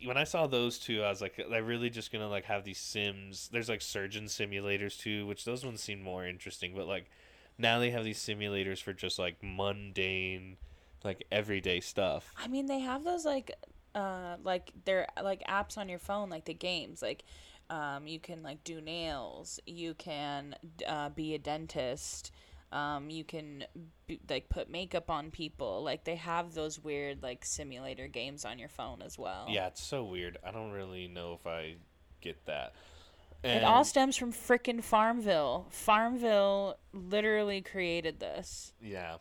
when I saw those two, I was like, they're really just gonna like have these sims. There's like surgeon simulators too, which those ones seem more interesting. But like now they have these simulators for just like mundane, like everyday stuff. I mean, they have those like, uh, like they're like apps on your phone, like the games. Like, um, you can like do nails. You can uh, be a dentist. Um, you can be, like put makeup on people. Like they have those weird like simulator games on your phone as well. Yeah, it's so weird. I don't really know if I get that. It all stems from frickin' Farmville. Farmville literally created this. Yeah.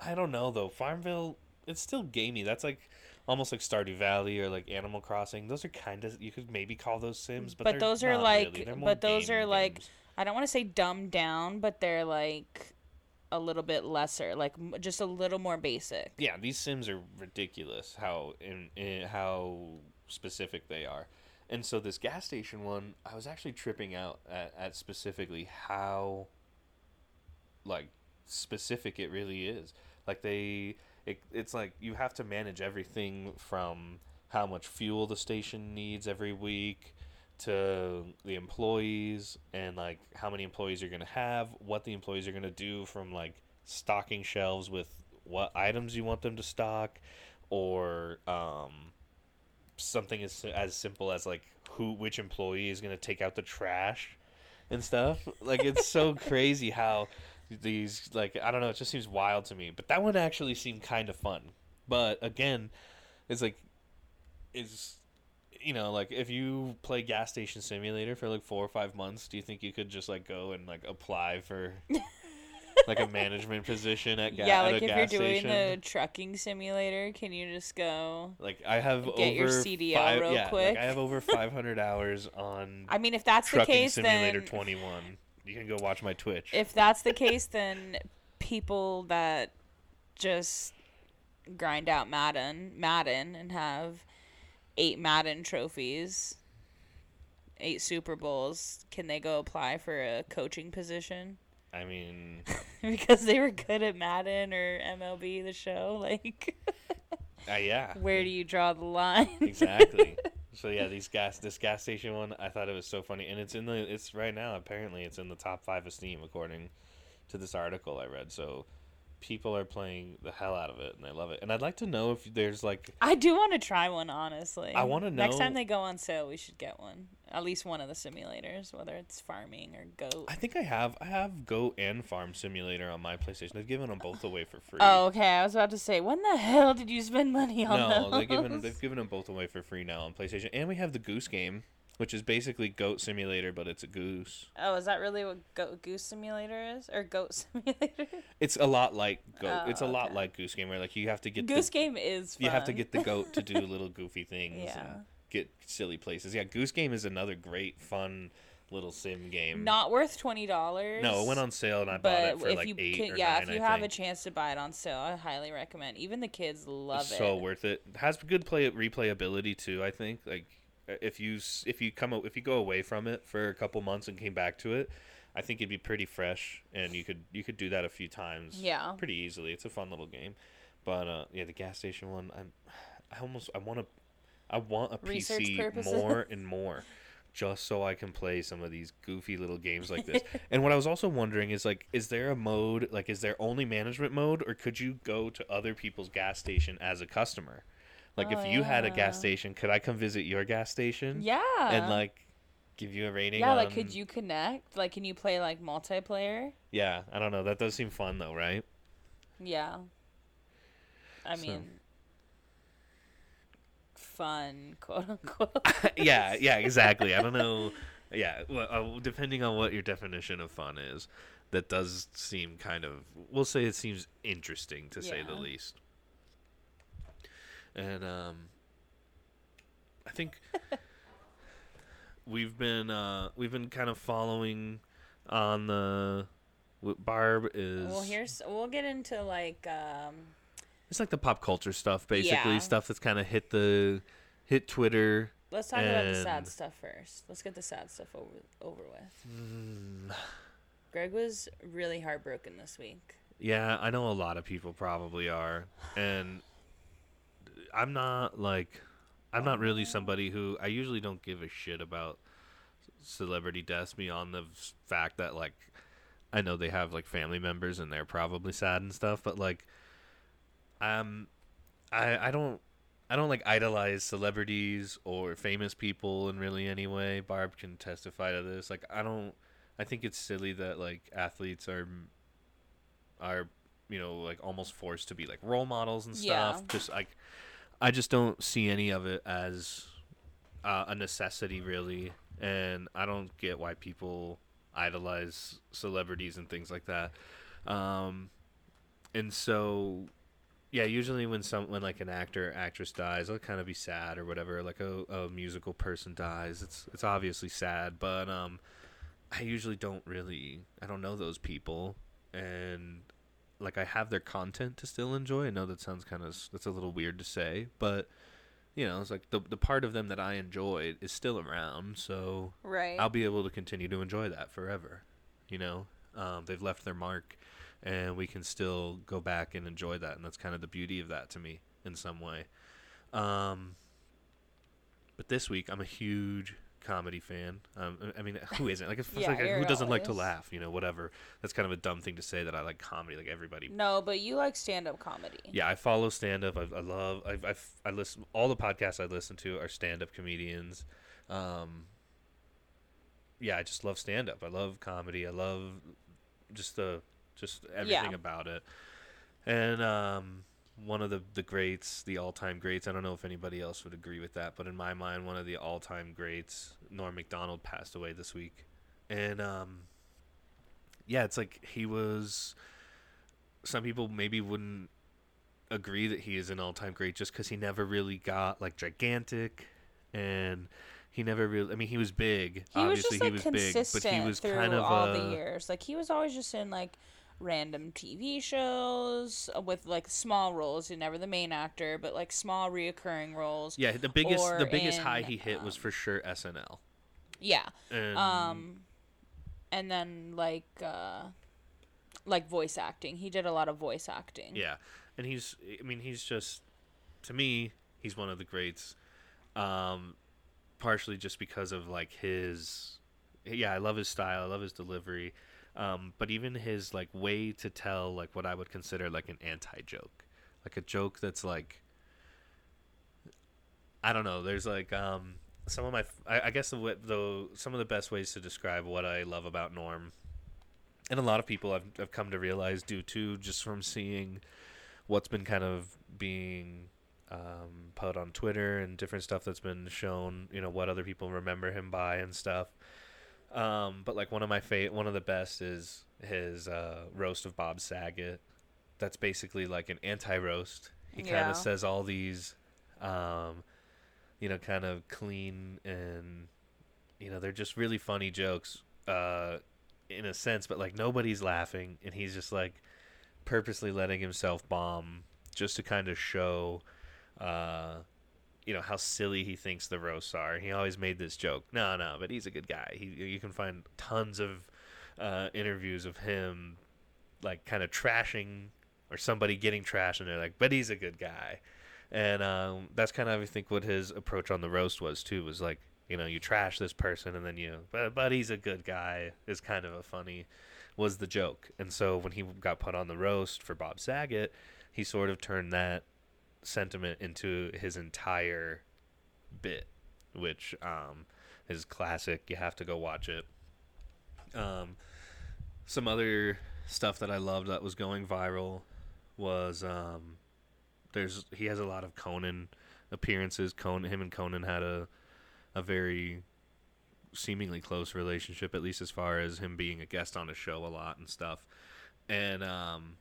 I don't know though. Farmville, it's still gamey. That's like almost like Stardew Valley or like Animal Crossing. Those are kind of you could maybe call those Sims, but, But those are not like- really. But those are like- I don't want to say dumbed down, but they're like a little bit lesser, like just a little more basic. yeah, these Sims are ridiculous. How in, in how specific they are. And so this gas station one, I was actually tripping out at, at specifically how like specific it really is. Like they it, it's like you have to manage everything from how much fuel the station needs every week to the employees and like how many employees you're going to have, what the employees are going to do from like stocking shelves with what items you want them to stock or um something as as simple as like who which employee is going to take out the trash and stuff. Like it's so <laughs> crazy how these like I don't know, it just seems wild to me. But that one actually seemed kind of fun. But again, it's like is you know, like if you play gas station simulator for like 4 or 5 months, do you think you could just like go and like apply for <laughs> like a management position at, ga- yeah, at like if you're doing station? the trucking simulator, can you just go? Like I have Get over your CDL five, real yeah, like, quick. I have over 500 hours on <laughs> I mean, if that's the case, Simulator then 21. You can go watch my Twitch. if that's the case, then people that just grind out Madden, Madden, and have eight Madden trophies, eight Super Bowls, can they go apply for a coaching position? <laughs> I mean, because they were good at Madden or MLB the show. Like, <laughs> uh, yeah, where do you draw the line? exactly. <laughs> so yeah, these gas this gas station one, I thought it was so funny, and it's in the it's right now. Apparently, it's in the top five of Steam according to this article I read. So people are playing the hell out of it, and they love it. And I'd like to know if there's like I do want to try one, honestly. I wanna know Next time they go on sale, we should get one. At least one of the simulators, whether it's farming or goat. I think I have I have goat and Farm Simulator on my PlayStation. They've given them both away for free. Oh, okay. I was about to say, when the hell did you spend money on no, those? they've given they've given them both away for free now on PlayStation, and we have the Goose game, which is basically Goat Simulator, but it's a goose. Oh, is that really what Goat Goose Simulator is, or Goat <laughs> Simulator? It's a lot like Goat. Oh, it's a lot okay. like Goose game, where like you have to get Goose the, Game is. Fun. you have to get the goat to do <laughs> little goofy things Yeah. and get silly places. Yeah, Goose Game is another great fun little sim game. Not worth twenty dollars. no, it went on sale and I bought it for if like you eight can, or yeah, nine. if you I have think. a chance to buy it on sale, I highly recommend. Even the kids love it's it. so worth it. Has good play replayability too. I think like if you if you come if you go away from it for a couple months and came back to it, I think it'd be pretty fresh and you could you could do that a few times. Yeah. pretty easily. It's a fun little game, but uh, yeah, the gas station one. I'm I almost I want to I want a Research PC purposes? more and more just so I can play some of these goofy little games like this. <laughs> and what I was also wondering is like, is there a mode like is there only management mode, or could you go to other people's gas station as a customer? Like Oh, if you had a gas station, could I come visit your gas station? Yeah. And like give you a rating. yeah, like could you connect? Like, can you play like multiplayer? Yeah, I don't know. That does seem fun though, right? Yeah. I So- mean, fun, <laughs> quote unquote. <laughs> yeah, yeah, exactly. I don't know. <laughs> Yeah, well, uh, depending on what your definition of fun is, that does seem kind of. We'll say it seems interesting to say the least. And um, I think we've been uh, we've been kind of following on the. Barb is. well, here's we'll get into like um It's like the pop culture stuff, basically Yeah. stuff that's kind of hit the hit Twitter. let's talk about the sad stuff first. Let's get the sad stuff over over with. Mm, Greg was really heartbroken this week. Yeah, I know a lot of people probably are, and I'm not like I'm not really somebody who I usually don't give a shit about celebrity deaths beyond the fact that like I know they have like family members and they're probably sad and stuff, but like um I I don't I don't like idolize celebrities or famous people in really any way. Barb can testify to this. Like I don't I think it's silly that like athletes are are you know like almost forced to be like role models and stuff. Yeah. Just like I just don't see any of it as uh, a necessity really, and I don't get why people idolize celebrities and things like that. Um, and so yeah, usually when some when like an actor or actress dies, I'll kind of be sad or whatever. Like a, a musical person dies, it's it's obviously sad, but um, I usually don't really I don't know those people, and like I have their content to still enjoy. I know that sounds kind of that's a little weird to say, but you know, it's like the the part of them that I enjoyed is still around, so Right. I'll be able to continue to enjoy that forever. You know, um, they've left their mark, and we can still go back and enjoy that, and that's kind of the beauty of that to me in some way. Um, but this week, I'm a huge comedy fan. Um, I mean, who isn't? Like, Yeah, like who doesn't like to laugh? You know, whatever. That's kind of a dumb thing to say that I like comedy. Like everybody no, but you like stand up comedy. yeah, I follow stand up. I, I love. I, I I listen. All the podcasts I listen to are stand up comedians. Um, yeah, I just love stand up. I love comedy. I love just the just everything Yeah. about it. And um, one of the the greats, the all time greats. I don't know if anybody else would agree with that, but in my mind, one of the all time greats, Norm Macdonald, passed away this week, and um, yeah, it's like he was. Some people maybe wouldn't agree that he is an all-time great just because he never really got like gigantic and he never really i mean he was big He was obviously just like he was big consistent but he was through kind of all a, the years. Like he was always just in like random TV shows with like small roles. He never the main actor, but like small reoccurring roles. yeah the biggest the biggest high he hit was um, for sure snl Yeah. and Um, and then like uh, like voice acting. He did a lot of voice acting. yeah and he's i mean he's just to me he's one of the greats um partially just because of like his yeah i love his style i love his delivery um but even his like way to tell like what i would consider like an anti joke like a joke that's like i don't know there's like um some of my I guess the the some of the best ways to describe what i love about norm and a lot of people I've, I've come to realize do too just from seeing what's been kind of being um, put on Twitter and different stuff that's been shown. You know what other people remember him by and stuff. Um, but like one of my fa- one of the best is his uh, roast of Bob Saget. That's basically like an anti roast. He kind of says all these, um, you know, kind of clean and you know they're just really funny jokes uh, in a sense, but like nobody's laughing, and he's just like purposely letting himself bomb just to kind of show uh you know how silly he thinks the roasts are. He always made this joke no no but he's a good guy. He you can find tons of uh interviews of him like kind of trashing or somebody getting trashed and they're like but he's a good guy. And um that's kind of i think what his approach on the roast was too was like you know you trash this person and then you but but he's a good guy is kind of a funny was the joke. And so when he got put on the roast for Bob Saget, he sort of turned that sentiment into his entire bit, which um, is classic. You have to go watch it. Um, some other stuff that I loved that was going viral was um, there's he has a lot of Conan appearances. Conan, him and Conan had a a very seemingly close relationship, at least as far as him being a guest on a show a lot and stuff. And um,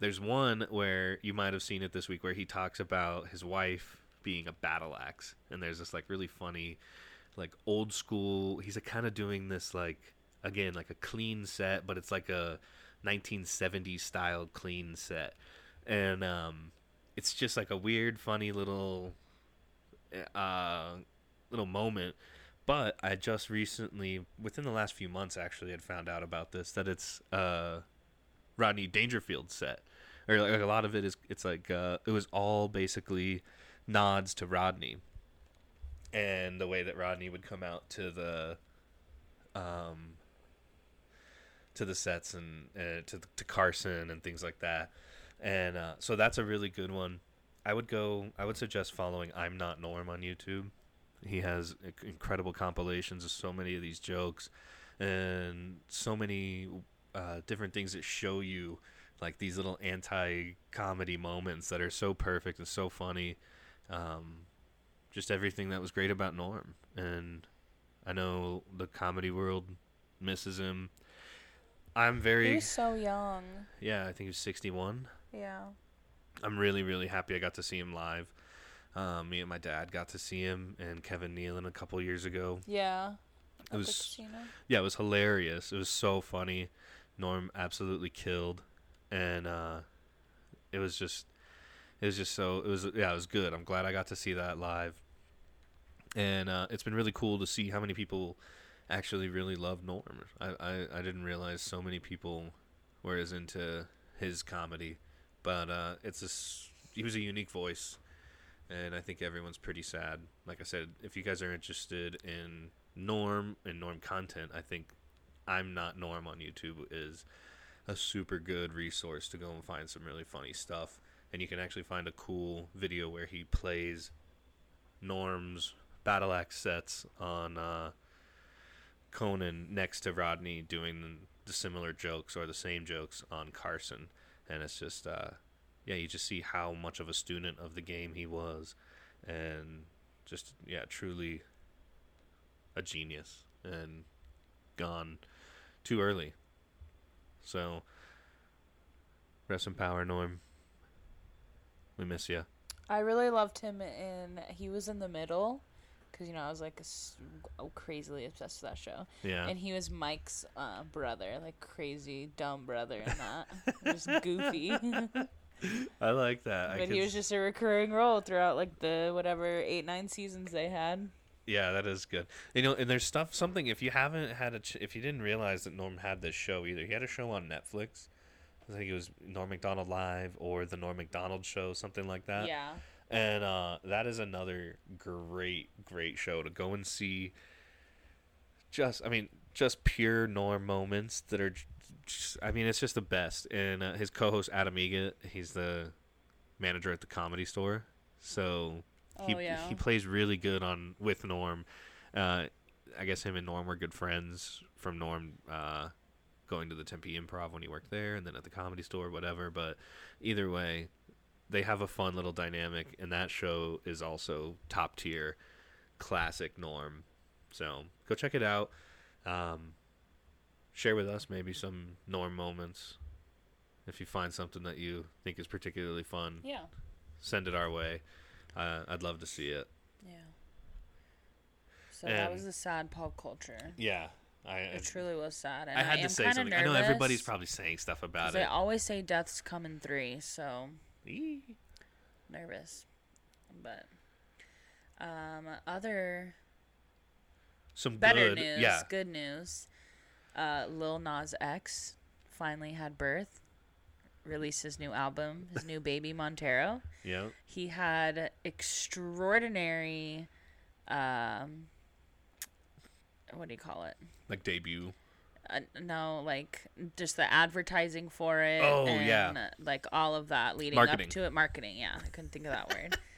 there's one where you might have seen it this week where he talks about his wife being a battle axe, and there's this like really funny, like old school. He's kind of doing this like again like a clean set, but it's like a 1970s style clean set, and um, it's just like a weird, funny little uh, little moment but I just recently, within the last few months, actually, had found out about this that it's uh, Rodney Dangerfield set, or like, a lot of it is. It's like uh, it was all basically nods to Rodney, and the way that Rodney would come out to the, um, to the sets and uh, to to Carson and things like that, and uh, so that's a really good one. I would go. I would suggest following I'm Not Norm on YouTube he has incredible compilations of so many of these jokes and so many uh, different things that show you like these little anti-comedy moments that are so perfect and so funny. Um, just everything that was great about Norm, and I know the comedy world misses him. I'm very. He's so young. Yeah, I think he was 61. Yeah. I'm really, really happy I got to see him live. Um, me and my dad got to see him and Kevin Nealon a couple years ago. Yeah. It was yeah, it was hilarious. It was so funny. Norm absolutely killed, and uh, it was just it was just so it was yeah it was good. I'm glad I got to see that live, and uh, it's been really cool to see how many people actually really love Norm. I, I I didn't realize so many people were as into his comedy, but uh, it's a he was a unique voice and I think everyone's pretty sad. Like I said, if you guys are interested in Norm and Norm content, I think I'm Not Norm on YouTube is a super good resource to go and find some really funny stuff. And you can actually find a cool video where he plays Norm's battle axe sets on uh, Conan next to Rodney doing the similar jokes or the same jokes on Carson. And it's just uh, yeah, you just see how much of a student of the game he was, and just yeah, truly a genius and gone too early. So, rest in power, Norm. We miss you. I really loved him in. He was in the middle, because you know I was like a, crazily obsessed with that show. Yeah. And he was Mike's uh, brother, like crazy dumb brother in that, <laughs> just goofy. I like that. But he was just a recurring role throughout like the whatever eight nine seasons they had. Yeah, that is good. You know, and there's stuff something if you haven't had a ch- if you didn't realize that Norm had this show either, he had a show on Netflix. I think it was Norm Macdonald Live or the Norm Macdonald Show, something like that. Yeah. And uh, that is another great, great show to go and see. Just, I mean, just pure Norm moments that are I mean, it's just the best. And uh, his co-host Adam Eget, he's the manager at the Comedy Store, so he oh, yeah. he plays really good on with Norm. Uh, I guess him and Norm were good friends from Norm uh, going to the Tempe Improv when he worked there, and then at the Comedy Store, whatever. But either way, they have a fun little dynamic, and that show is also top tier, classic Norm. So go check it out. Um, share with us maybe some norm moments. If you find something that you think is particularly fun, yeah, send it our way. Uh, I'd love to see it. Yeah. So and that was the sad pop culture. Yeah, I, it truly was sad. I had I to say something. I know everybody's probably saying stuff about it. They always say deaths come in three, so Eee. nervous. But um, other some better good, news. Yeah. Good news uh, Lil Nas X finally had birth, released his new album, his new baby Montero. Yeah. He had extraordinary um, what do you call it? Like debut. Uh, no, like just the advertising for it. Oh, and, yeah. Like all of that leading Marketing. up to it. Marketing. Yeah, I couldn't think of that word. <laughs>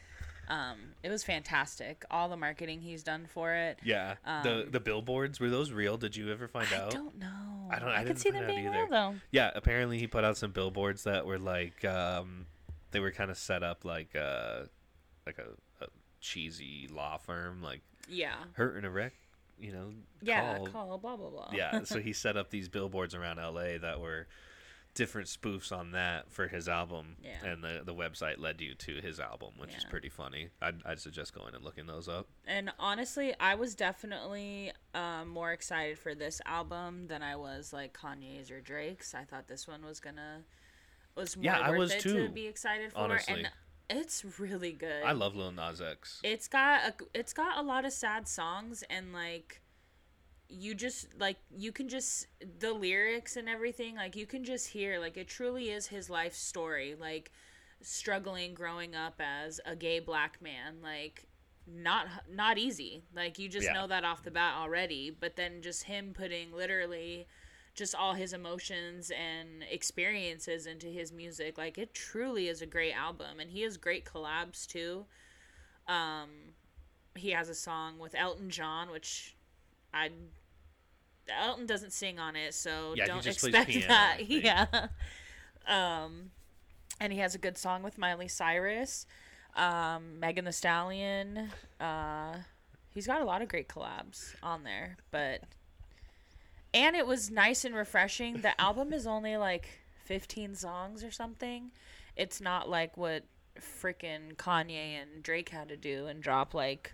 Um, it was fantastic. All the marketing he's done for it. Yeah. the Um, the billboards were those real? Did you ever find I out? I don't know. I don't- I could didn't see them being either. real though. Yeah, apparently he put out some billboards that were like um they were kind of set up like uh like a, a cheesy law firm like Yeah. hurt and a wreck, you know. Yeah. call. Call. Blah blah blah. yeah, so <laughs> he set up these billboards around LA that were different spoofs on that for his album Yeah. and the the website led you to his album, which is pretty funny. I'd I'd suggest going and looking those up. And honestly, I was definitely um, more excited for this album than I was like Kanye's or Drake's. I thought this one was gonna was more Yeah, I worth was it too, to be excited for, honestly. and it's really good. I love Lil Nas X. It's got a it's got a lot of sad songs and like you just like you can just the lyrics and everything like you can just hear like it truly is his life story like struggling growing up as a gay black man like not not easy like you just Yeah. know that off the bat already but then just him putting literally just all his emotions and experiences into his music like it truly is a great album and he has great collabs too um he has a song with Elton John which I Elton doesn't sing on it so Yeah, don't expect that. <laughs> Yeah. um and he has a good song with Miley Cyrus um Megan Thee Stallion uh he's got a lot of great collabs on there but and it was nice and refreshing. The <laughs> album is only like 15 songs or something. It's not like what freaking Kanye and Drake had to do and drop like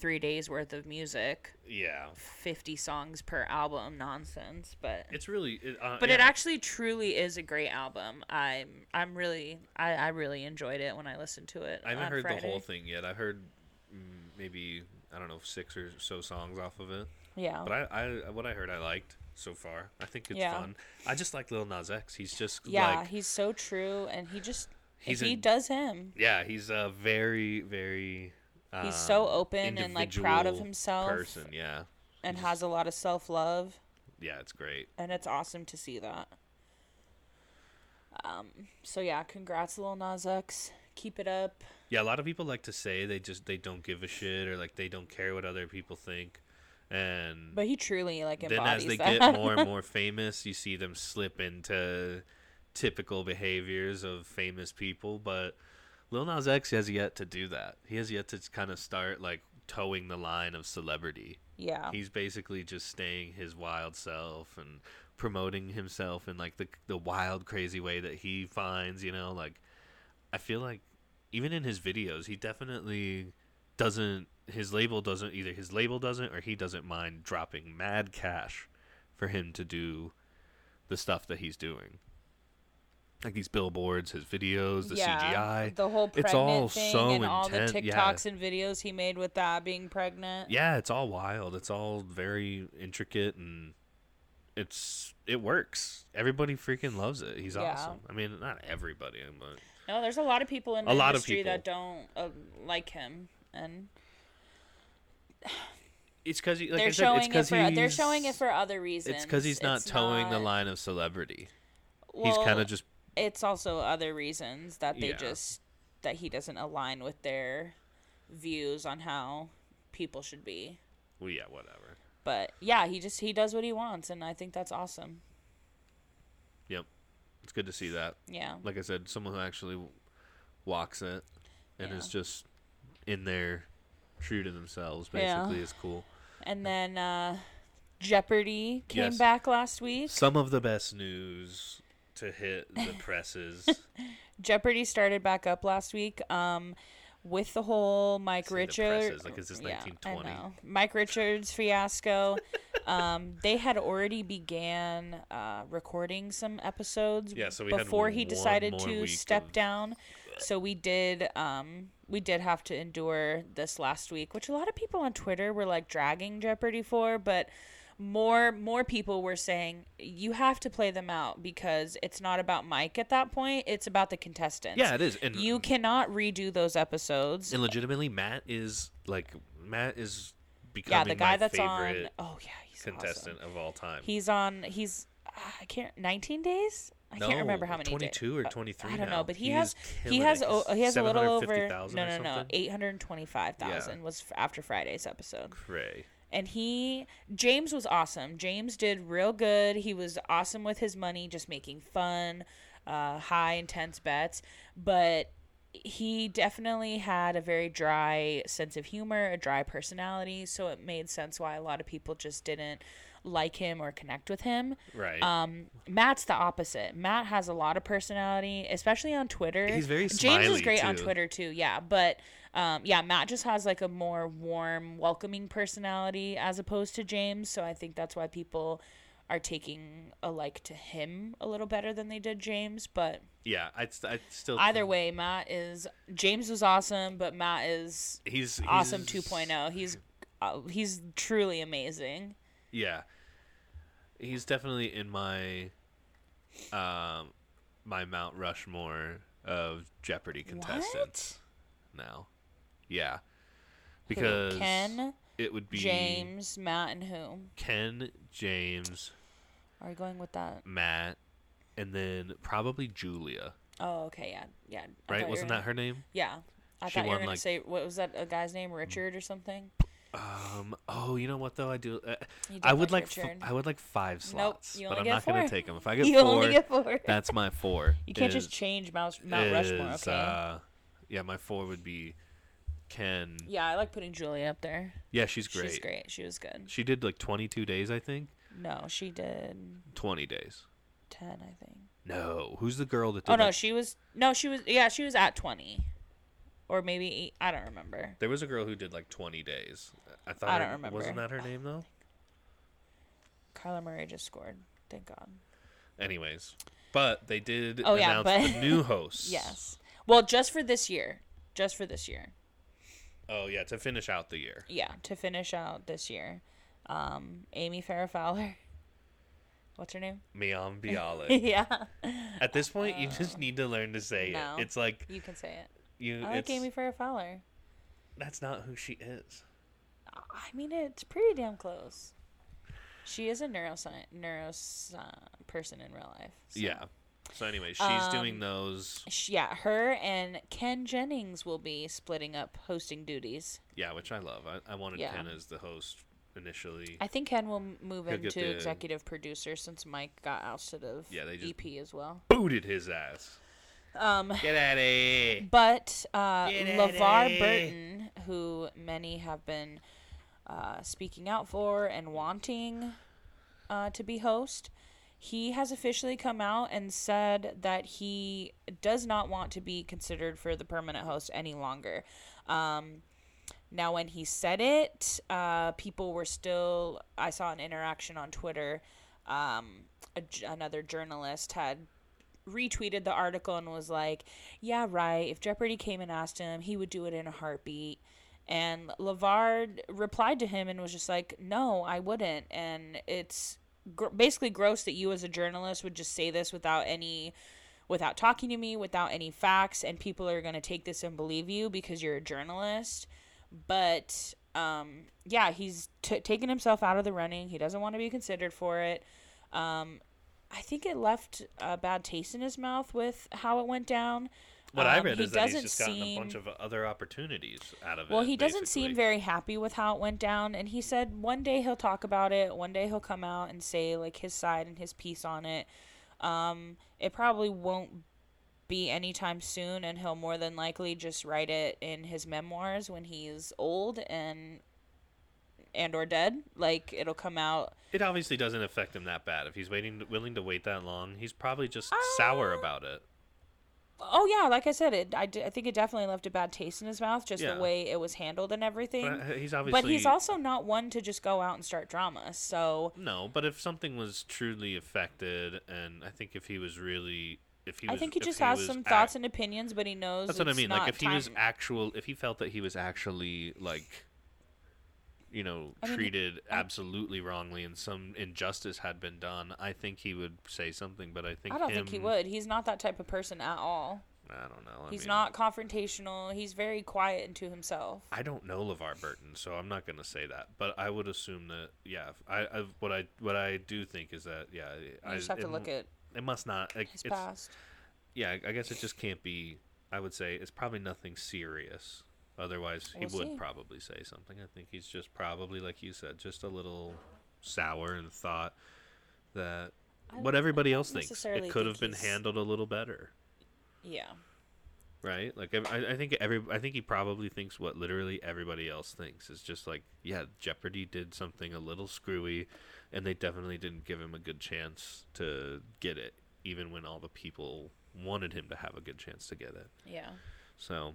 three days worth of music, Yeah. 50 songs per album nonsense. But It's really it, uh, but it actually truly is a great album. I'm I'm really I, I really enjoyed it when I listened to it. I haven't heard Friday. the whole thing yet. I heard mm, maybe I don't know six or so songs off of it. Yeah. But I, I what I heard I liked so far. I think it's Yeah. fun. I just like Lil Nas X. He's just yeah, like he's so true and he just he a- does him. yeah, he's a very very He's so um, open and, like, proud of himself. Person, yeah, and just- has a lot of self-love. yeah, it's great. and it's awesome to see that. Um, so yeah, congrats, Lil Nas X. Keep it up. Yeah, a lot of people like to say they just they don't give a shit or like they don't care what other people think, and But he truly like then as they that. get more and <laughs> more famous, you see them slip into typical behaviors of famous people. But Lil Nas X has yet to do that. He has yet to kind of start like towing the line of celebrity. yeah, He's basically just staying his wild self and promoting himself in like the the wild, crazy way that he finds. You know, like I feel like even in his videos, he definitely doesn't. His label doesn't either. His label doesn't, or he doesn't mind dropping mad cash for him to do the stuff that he's doing. Like these billboards, his videos, the CGI. the whole It's pregnant all thing, so and all the intent- yeah. TikToks and videos he made with that being pregnant. Yeah, it's all wild. It's all very intricate and it's it works. Everybody freaking loves it. He's Yeah. awesome. I mean, not everybody, but No, there's a lot of people in A the lot of industry that don't uh, like him, and it's because like I they're said, it's showing it for they're showing it for other reasons. It's because he's not It's towing the line of celebrity. he's kind of just it's also other reasons that they Yeah. just that he doesn't align with their views on how people should be. well, yeah, whatever. But yeah, he just he does what he wants and I think that's awesome. Yep, it's good to see that. Yeah. Like I said, someone who actually walks it and is just in there, true to themselves. Yeah. Basically, is cool. And then uh Jeopardy came Yes. back last week. Some of the best news to hit the <laughs> presses. Jeopardy started back up last week. Um with the whole Mike Richards, like, is this 1920? I know. Mike Richards fiasco. um, they had already began uh, recording some episodes Yeah, so we before he decided to step of- down. So we did um, we did have to endure this last week, which a lot of people on Twitter were like dragging Jeopardy for, but more more people were saying you have to play them out because it's not about Mike at that point, it's about the contestants. yeah, it is. And You cannot redo those episodes. and legitimately, Matt is like Matt is becoming yeah, the guy my that's on. Oh yeah, he's contestant Awesome. of all time. He's on. He's I can't. 19 days. I can't remember how many. days. 22 or Uh, 23 I don't now. know, but he He has he has it. o- He's he has a little over 750,000 no no no eight hundred twenty five thousand was after Friday's episode, Cray. And he James was awesome. James did real good. He was awesome with his money, just making fun, uh, high intense bets, but he definitely had a very dry sense of humor, a dry personality, so it made sense why a lot of people just didn't like him or connect with him. Right. Um, Matt's the opposite. Matt has a lot of personality, especially on Twitter. He's very James is great on. Twitter too. Yeah, but um, yeah, Matt just has like a more warm, welcoming personality as opposed to James. So I think that's why people are taking a like to him a little better than they did James. But yeah, I'd still. either way, Matt is James was awesome, but Matt is he's, he's awesome 2.0. He's uh, he's truly amazing. Yeah, he's definitely in my, um, my Mount Rushmore of Jeopardy contestants. Now, yeah, because Ken, it would be James, Matt, and who? Ken, James, Are you going with that? Matt, and then probably Julia. Oh, okay, yeah, yeah. I Right? thought you were Wasn't gonna- that her name? Yeah, I She thought you were gonna like- say what was that? A guy's name, Richard or something? Um. Oh, you know what though? I do. Uh, I would like. f-. I would like five slots, you but I'm not gonna take them. If I <laughs> get you four, get four. that's my four. you can't is- just change Mount, Mount Rushmore, is, okay? Uh, yeah, my four would be Ken. yeah, I like putting Julia up there. Yeah, she's great. She's great. She was good. She did like 22 days, I think. No, she did 20 days. ten, I think. No, who's the girl that oh, did Oh no, that? she was no, she was yeah, she was at twenty, or maybe eight, I don't remember. There was a girl who did like 20 days. I thought. I don't remember. Wasn't that her name though? Kyler Murray just scored. Thank God. Anyways, but they did Oh, yeah, but- the new <laughs> hosts. Yes. Well, just for this year. Just for this year. Oh yeah, to finish out the year. Yeah, to finish out this year. Um, Amy Farrah Fowler. What's her name? Mayim <laughs> Bialik. yeah. At this point, you just need to learn to say no. it. It's like You can say it. you. I like Amy Farrah Fowler. That's not who she is. I mean, it's pretty damn close. She is a neuroscience neurosci person in real life. so- Yeah. So anyway, she's doing Um, those. Sh- Yeah, her and Ken Jennings will be splitting up hosting duties. Yeah, which I love. I, I wanted Yeah. Ken as the host initially. I think Ken will move He'll into the- executive producer since Mike got ousted of Yeah, they just- EP as well. Booted his ass. Um, Get at it. but uh, LeVar Burton, who many have been uh, speaking out for and wanting uh, to be host, he has officially come out and said that he does not want to be considered for the permanent host any longer. Um, now, when he said it, uh, people were still. I saw an interaction on Twitter. Um, a another journalist had retweeted the article and was like, "Yeah, right. If Jeopardy came and asked him, he would do it in a heartbeat." And LeVar replied to him and was just like, "No, I wouldn't." And it's gr- basically gross that you as a journalist would just say this without any without talking to me, without any facts, and people are going to take this and believe you because you're a journalist. But um, yeah, he's t- taken himself out of the running. He doesn't want to be considered for it. Um, I think it left a bad taste in his mouth with how it went down. What I Um, read he is that he's just gotten a bunch of other opportunities out of it. Well, he doesn't seem very happy with how it went down, and he said one day he'll talk about it. One day he'll come out and say like his side and his piece on it. Um, it probably won't be anytime soon, and he'll more than likely just write it in his memoirs when he's old and and or dead. Like it'll come out. It obviously doesn't affect him that bad. If he's waiting, willing to wait that long, he's probably just sour Uh, about it. Oh yeah, like I said, it. I, d- I think it definitely left a bad taste in his mouth, just Yeah. the way it was handled and everything. But uh, he's obviously. But he's also not one to just go out and start drama. So No, but if something was truly affected, and I think if he was really, if he was, I think he just he has some ac- thoughts and opinions, but he knows That's what I mean. Like if he was actual, if he felt that he was actually like, you know, I mean, treated I- absolutely wrongly and some injustice had been done, I think he would say something. But I think I don't him, think he would. He's not that type of person at all. I don't know. I He's mean, not confrontational. He's very quiet and to himself. I don't know LeVar Burton, so I'm not gonna say that. But I would assume that yeah. I, I what I what I do think is that yeah. You I just have to look at It must not. Like, his it's, past. yeah. I guess it just can't be. I would say it's probably nothing serious. Otherwise, he We'll would see. probably say something. I think he's just probably, like you said, just a little sour and thought that what everybody else thinks it could have been he's- handled a little better. Yeah. right? Like I, I think every I think he probably thinks what literally everybody else thinks is just like yeah, Jeopardy did something a little screwy, and they definitely didn't give him a good chance to get it, even when all the people wanted him to have a good chance to get it. Yeah. So,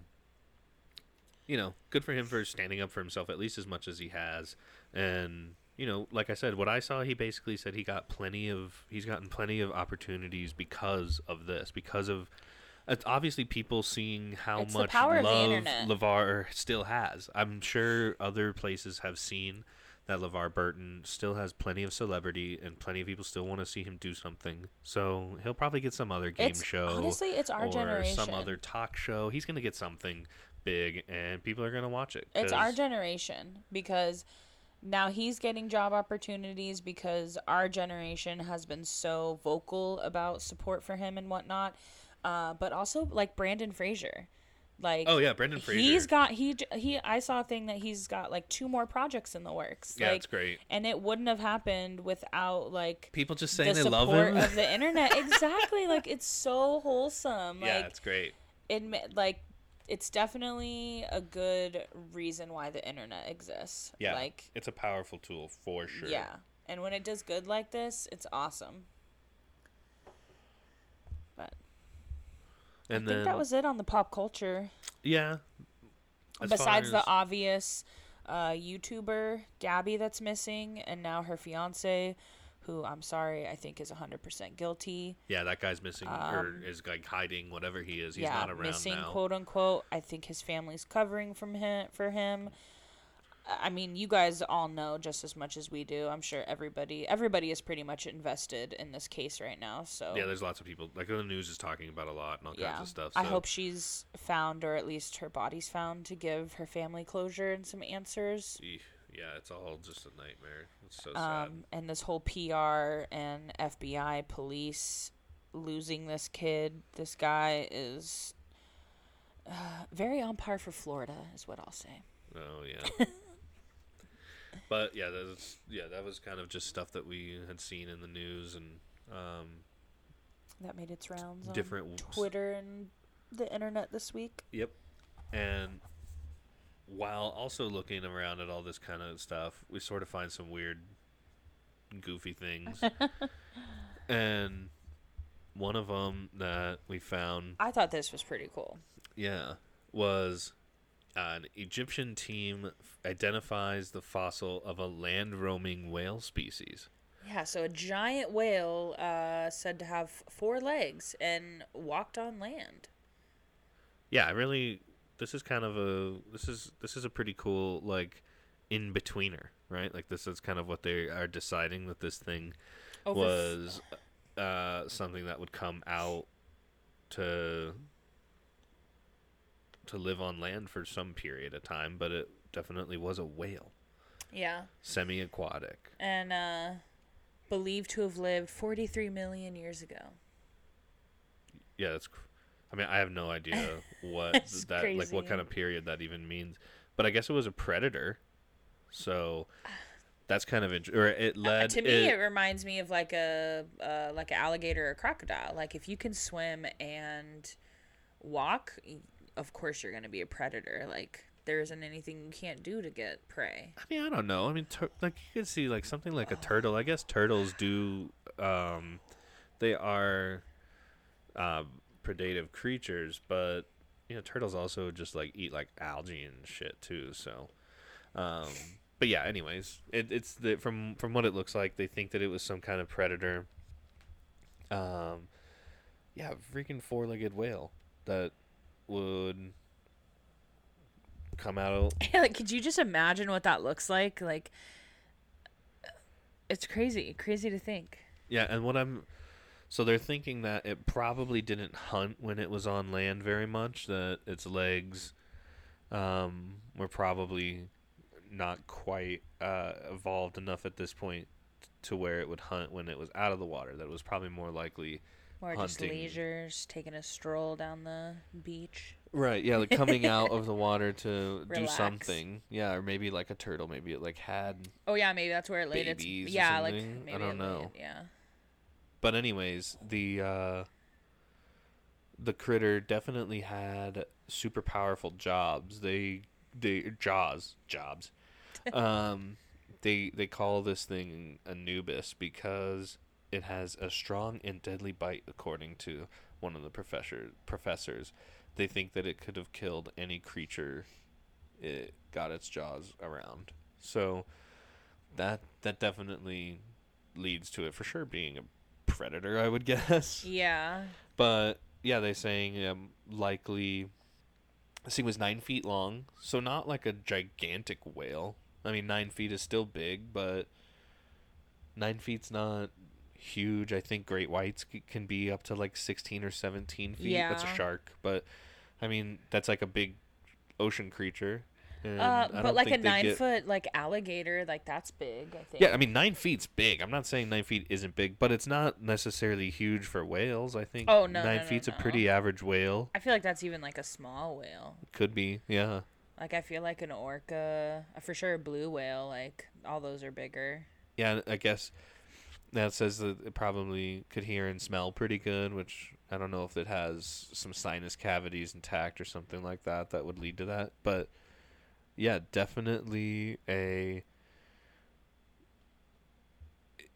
you know, good for him for standing up for himself at least as much as he has, and. You know, like I said, what I saw, he basically said he got plenty of, he's gotten plenty of opportunities because of this, because of it's obviously people seeing how It's much power love. LeVar still has. I'm sure other places have seen that LeVar Burton still has plenty of celebrity and plenty of people still want to see him do something. So he'll probably get some other game It's- show honestly, it's our or generation. some other talk show. He's going to get something big and people are going to watch it. It's our generation because now he's getting job opportunities because our generation has been so vocal about support for him and whatnot. Uh, but also like Brandon Fraser, like Oh yeah, Brendan Fraser. he's got he he I saw a thing that he's got like two more projects in the works. Yeah, like, it's great. and it wouldn't have happened without like People just the saying they love him. of the internet. <laughs> exactly, like it's so wholesome. yeah, like it's great. it like it's definitely a good reason why the internet exists. Yeah. Like It's a powerful tool for sure. yeah. And when it does good like this, it's awesome. But And I then think that was it on the pop culture. yeah. As Besides far the obvious uh, YouTuber Gabby that's missing, and now her fiance, who I'm sorry, I think is 100% guilty. Yeah, that guy's missing or Um, is like hiding whatever he is. He's yeah, not around missing, now. quote unquote. I think his family's covering from him for him. I mean, you guys all know just as much as we do. I'm sure everybody everybody is pretty much invested in this case right now. So Yeah, there's lots of people like the news is talking about a lot and all yeah. kinds of stuff. I hope she's found, or at least her body's found, to give her family closure and some answers. Eesh, Yeah, it's all just a nightmare. It's so sad. Um, and this whole PR and FBI police losing this kid, this guy is uh, very on par for Florida, is what I'll say. Oh yeah. <laughs> but yeah, that's yeah, that was kind of just stuff that we had seen in the news and um, That made its rounds Different w- Twitter and the internet this week. Yep. And while also looking around at all this kind of stuff, we sort of find some weird, goofy things. <laughs> and one of them that we found, I thought this was pretty cool. yeah, was an Egyptian team f- identifies the fossil of a land roaming whale species. Yeah, so a giant whale uh, said to have four legs and walked on land. Yeah, I really. This is kind of a this is this is a pretty cool like in betweener, right? Like this is kind of what they are deciding that this thing f- was uh, something that would come out to to live on land for some period of time, but it definitely was a whale, yeah, semi-aquatic. and uh, believed to have lived 43 million years ago. Yeah, that's. I mean, I have no idea <laughs> what that like what kind of period that even means, but I guess it was a predator, so that's kind of or it Uh, led to me, it- it, reminds me of like a uh, like an alligator or a crocodile. Like if you can swim and walk, of course you're gonna be a predator. Like there isn't anything you can't do to get prey. I mean, I don't know. I mean, tur- like you could see like something like a turtle. I guess turtles do. Um, they are uh, predative creatures, but you know, turtles also just like eat like algae and shit too. So, um, but yeah. Anyways, it, it's the from from what it looks like, they think that it was some kind of predator. Um, yeah, freaking four-legged whale that would come out <laughs> like, could you just imagine what that looks like? Like, it's crazy, crazy to think. Yeah, and what I'm So they're thinking that it probably didn't hunt when it was on land very much. That its legs um, were probably not quite uh, evolved enough at this point to where it would hunt when it was out of the water. That it was probably more likely Or just hunting. leisures, taking a stroll down the beach. Right, yeah, like coming out of the water to <laughs> do Relax. something. Yeah, or maybe like a turtle, maybe it like had Oh yeah, maybe that's where it laid its yeah, like something? I don't know. laid- yeah. But anyways, the uh the critter definitely had super powerful jobs. They they jaws, jobs. <laughs> um they they call this thing Anubis because it has a strong and deadly bite according to one of the professor professors. They think that it could have killed any creature it got its jaws around. So that that definitely leads to it for sure being a predator, I would <laughs> guess. Yeah. But yeah, they're saying um, likely this thing was nine feet long, so not like a gigantic whale. I mean, nine feet is still big, but nine feet's not huge. I think great whites c- can be up to like sixteen or seventeen feet. Yeah. That's a shark, but I mean that's like a big ocean creature. Uh, but like a nine get- foot like alligator, like that's big. I think. Yeah, I mean nine feet's big. I'm not saying nine feet isn't big, but it's not necessarily huge for whales. I think Oh, no, nine no, no, feet's a pretty average whale. I feel like that's even like a small whale. Could be, yeah. Like I feel like an orca, uh, for sure a blue whale. Like all those are bigger. Yeah, I guess that says that it probably could hear and smell pretty good, which I don't know if it has some sinus cavities intact or something like that that would lead to that. But yeah, definitely a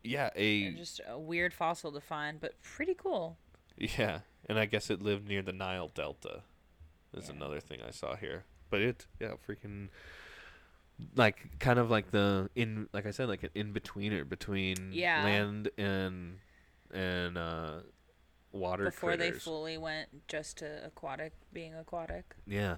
yeah, a They're just a weird fossil to find, but pretty cool. Yeah, and I guess it lived near the Nile Delta. Is Yeah. another thing I saw here. But it, yeah, freaking, like kind of like the in, like I said, like an in betweener between Yeah. land and and uh, water Before they fully went just to aquatic, being aquatic. yeah.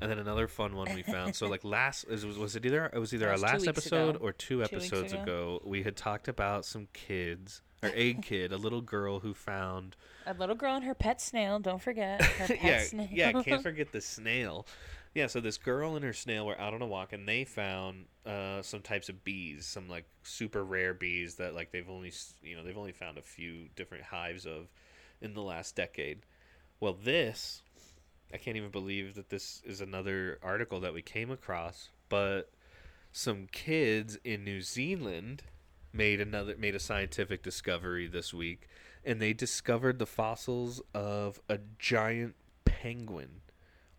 And then another fun one we found. so like <laughs> last was, was it either it was either our was two last episode ago. or two weeks episodes ago. ago. We had talked about some kids or a <laughs> kid, a little girl who found A little girl and her pet snail. Don't forget her <laughs> pet yeah, snail. yeah, can't forget the snail. Yeah, so this girl and her snail were out on a walk, and they found uh, some types of bees, some like super rare bees that like they've only you know they've only found a few different hives of in the last decade. Well, this I can't even believe that this is another article that we came across, but some kids in New Zealand made another made a scientific discovery this week and they discovered the fossils of a giant penguin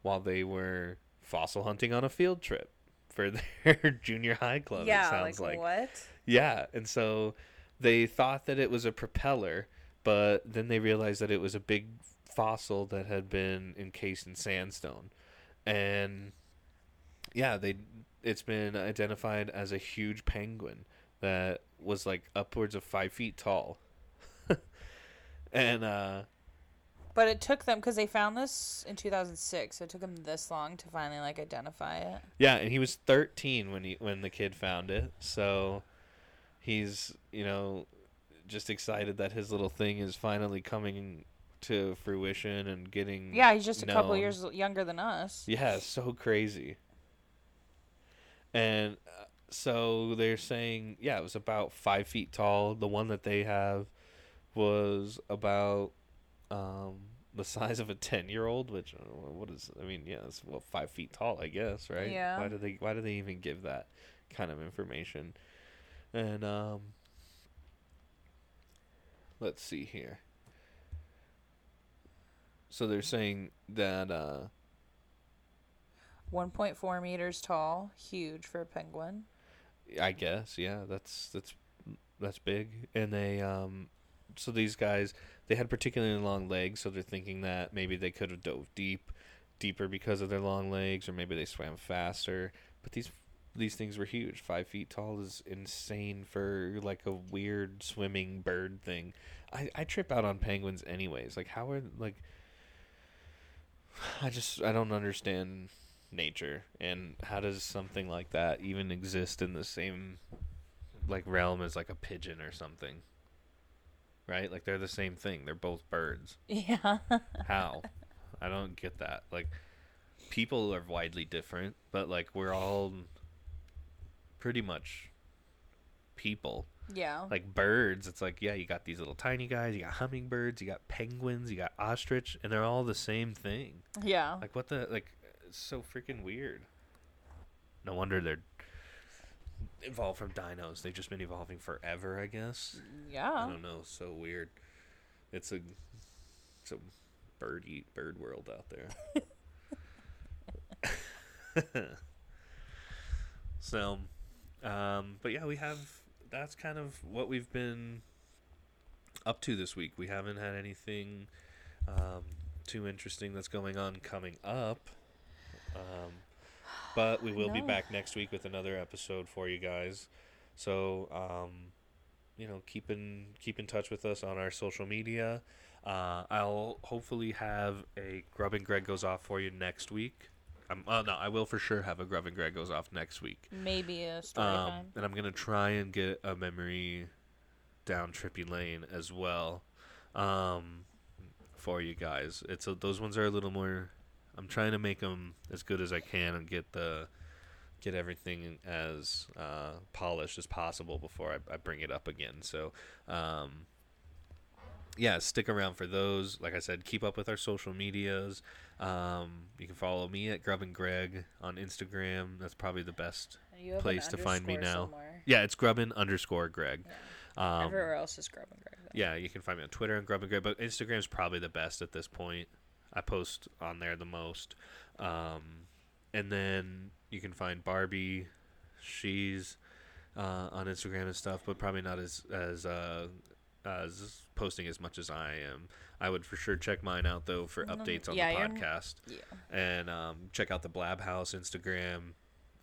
while they were fossil hunting on a field trip for <laughs> their junior high club it yeah, sounds like, what? yeah and so they thought that it was a propeller but then they realized that it was a big fossil that had been encased in sandstone and yeah they it's been identified as a huge penguin that was like upwards of five feet tall <laughs> and uh But it took them because they found this in 2006. So it took them this long to finally like identify it. yeah and he was 13 when he when the kid found it so he's you know just excited that his little thing is finally coming to fruition and getting Yeah, he's just a couple years younger than us. Yeah, it's so crazy. And uh, so they're saying, yeah, it was about five feet tall. The one that they have was about um, the size of a ten-year-old. Which uh, what is? I mean, yeah, it's well five feet tall, I guess, right? Yeah. Why do they? Why do they even give that kind of information? And um, let's see here. So they're saying that. Uh, 1.4 meters tall, huge for a penguin. I guess, yeah, that's that's that's big. And they um so these guys they had particularly long legs, so they're thinking that maybe they could have dove deep deeper because of their long legs or maybe they swam faster. But these these things were huge. Five feet tall is insane for like a weird swimming bird thing. I, I trip out on penguins anyways. Like how are like <sighs> I just I don't understand nature and how does something like that even exist in the same like realm as like a pigeon or something right? Like they're the same thing. They're both birds. <laughs> Yeah. How? I don't get that. Like people are widely different, but like we're all pretty much people. Yeah. Like birds, it's like yeah, you got these little tiny guys, you got hummingbirds, you got penguins, you got ostrich, and they're all the same thing. yeah. Like what the like it's so freaking weird. No wonder they're evolved from dinos. They've just been evolving forever, I guess. Yeah. I don't know. So weird. It's a it's a bird eat bird world out there. <laughs> <laughs> so, um, but yeah, we have. That's kind of what we've been up to this week. We haven't had anything um, too interesting that's going on coming up. Um, but we will be back next week with another episode for you guys. So, um, you know, keep in keep in touch with us on our social media. Uh, I'll hopefully have a Grubbin Greg goes off for you next week. Um, well, no, I will for sure have a Grubbin Greg goes off next week. Maybe a story Um, time. and I'm gonna try and get a memory down Trippy Lane as well, um, for you guys. It's a, those ones are a little more. I'm trying to make them as good as I can and get the get everything as uh, polished as possible before I, I bring it up again. So, um, yeah, stick around for those. Like I said, keep up with our social medias. Um, you can follow me at Grubbin Greg on Instagram. That's probably the best You have an place to find me now. somewhere. yeah, it's Grubbin underscore Greg. Um, Everywhere else is Grubbin Greg. though. yeah, you can find me on Twitter and Grubbin Greg, but Instagram's probably the best at this point. I post on there the most. Um, and then you can find Barbie. She's uh, on Instagram and stuff, but probably not as as uh, as posting as much as I am. I would for sure check mine out though for Mm, updates on yeah, the podcast Yeah. and um, check out the Blab House Instagram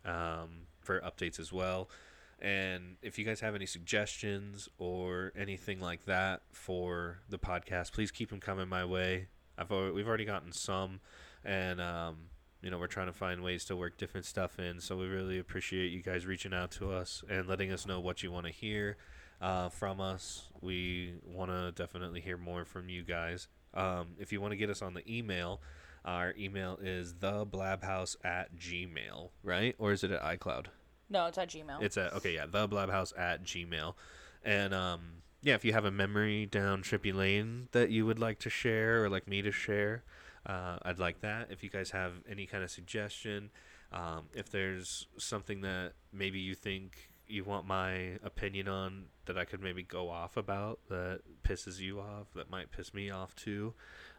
um, for updates as well. And if you guys have any suggestions or anything like that for the podcast, please keep them coming my way. I've already, we've already gotten some, and um, you know we're trying to find ways to work different stuff in. So we really appreciate you guys reaching out to us and letting us know what you want to hear uh, from us. We want to definitely hear more from you guys. Um, if you want to get us on the email, our email is theblabhouse at gmail, right? Or is it at iCloud? No, it's at Gmail. It's at, okay, yeah, theblabhouse at gmail. And, um, yeah, if you have a memory down Trippy Lane that you would like to share or like me to share, uh, I'd like that. If you guys have any kind of suggestion, um, if there's something that maybe you think you want my opinion on that I could maybe go off about that pisses you off, that might piss me off too,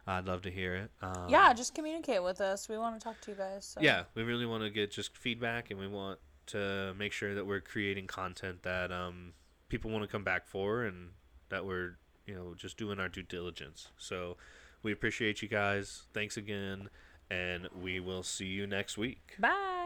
I'd love to hear it. Um, yeah, just communicate with us. We want to talk to you guys. So. yeah, we really want to get just feedback, and we want to make sure that we're creating content that um, people want to come back for, and that we're you know just doing our due diligence. So we appreciate you guys. Thanks again, and we will see you next week. Bye.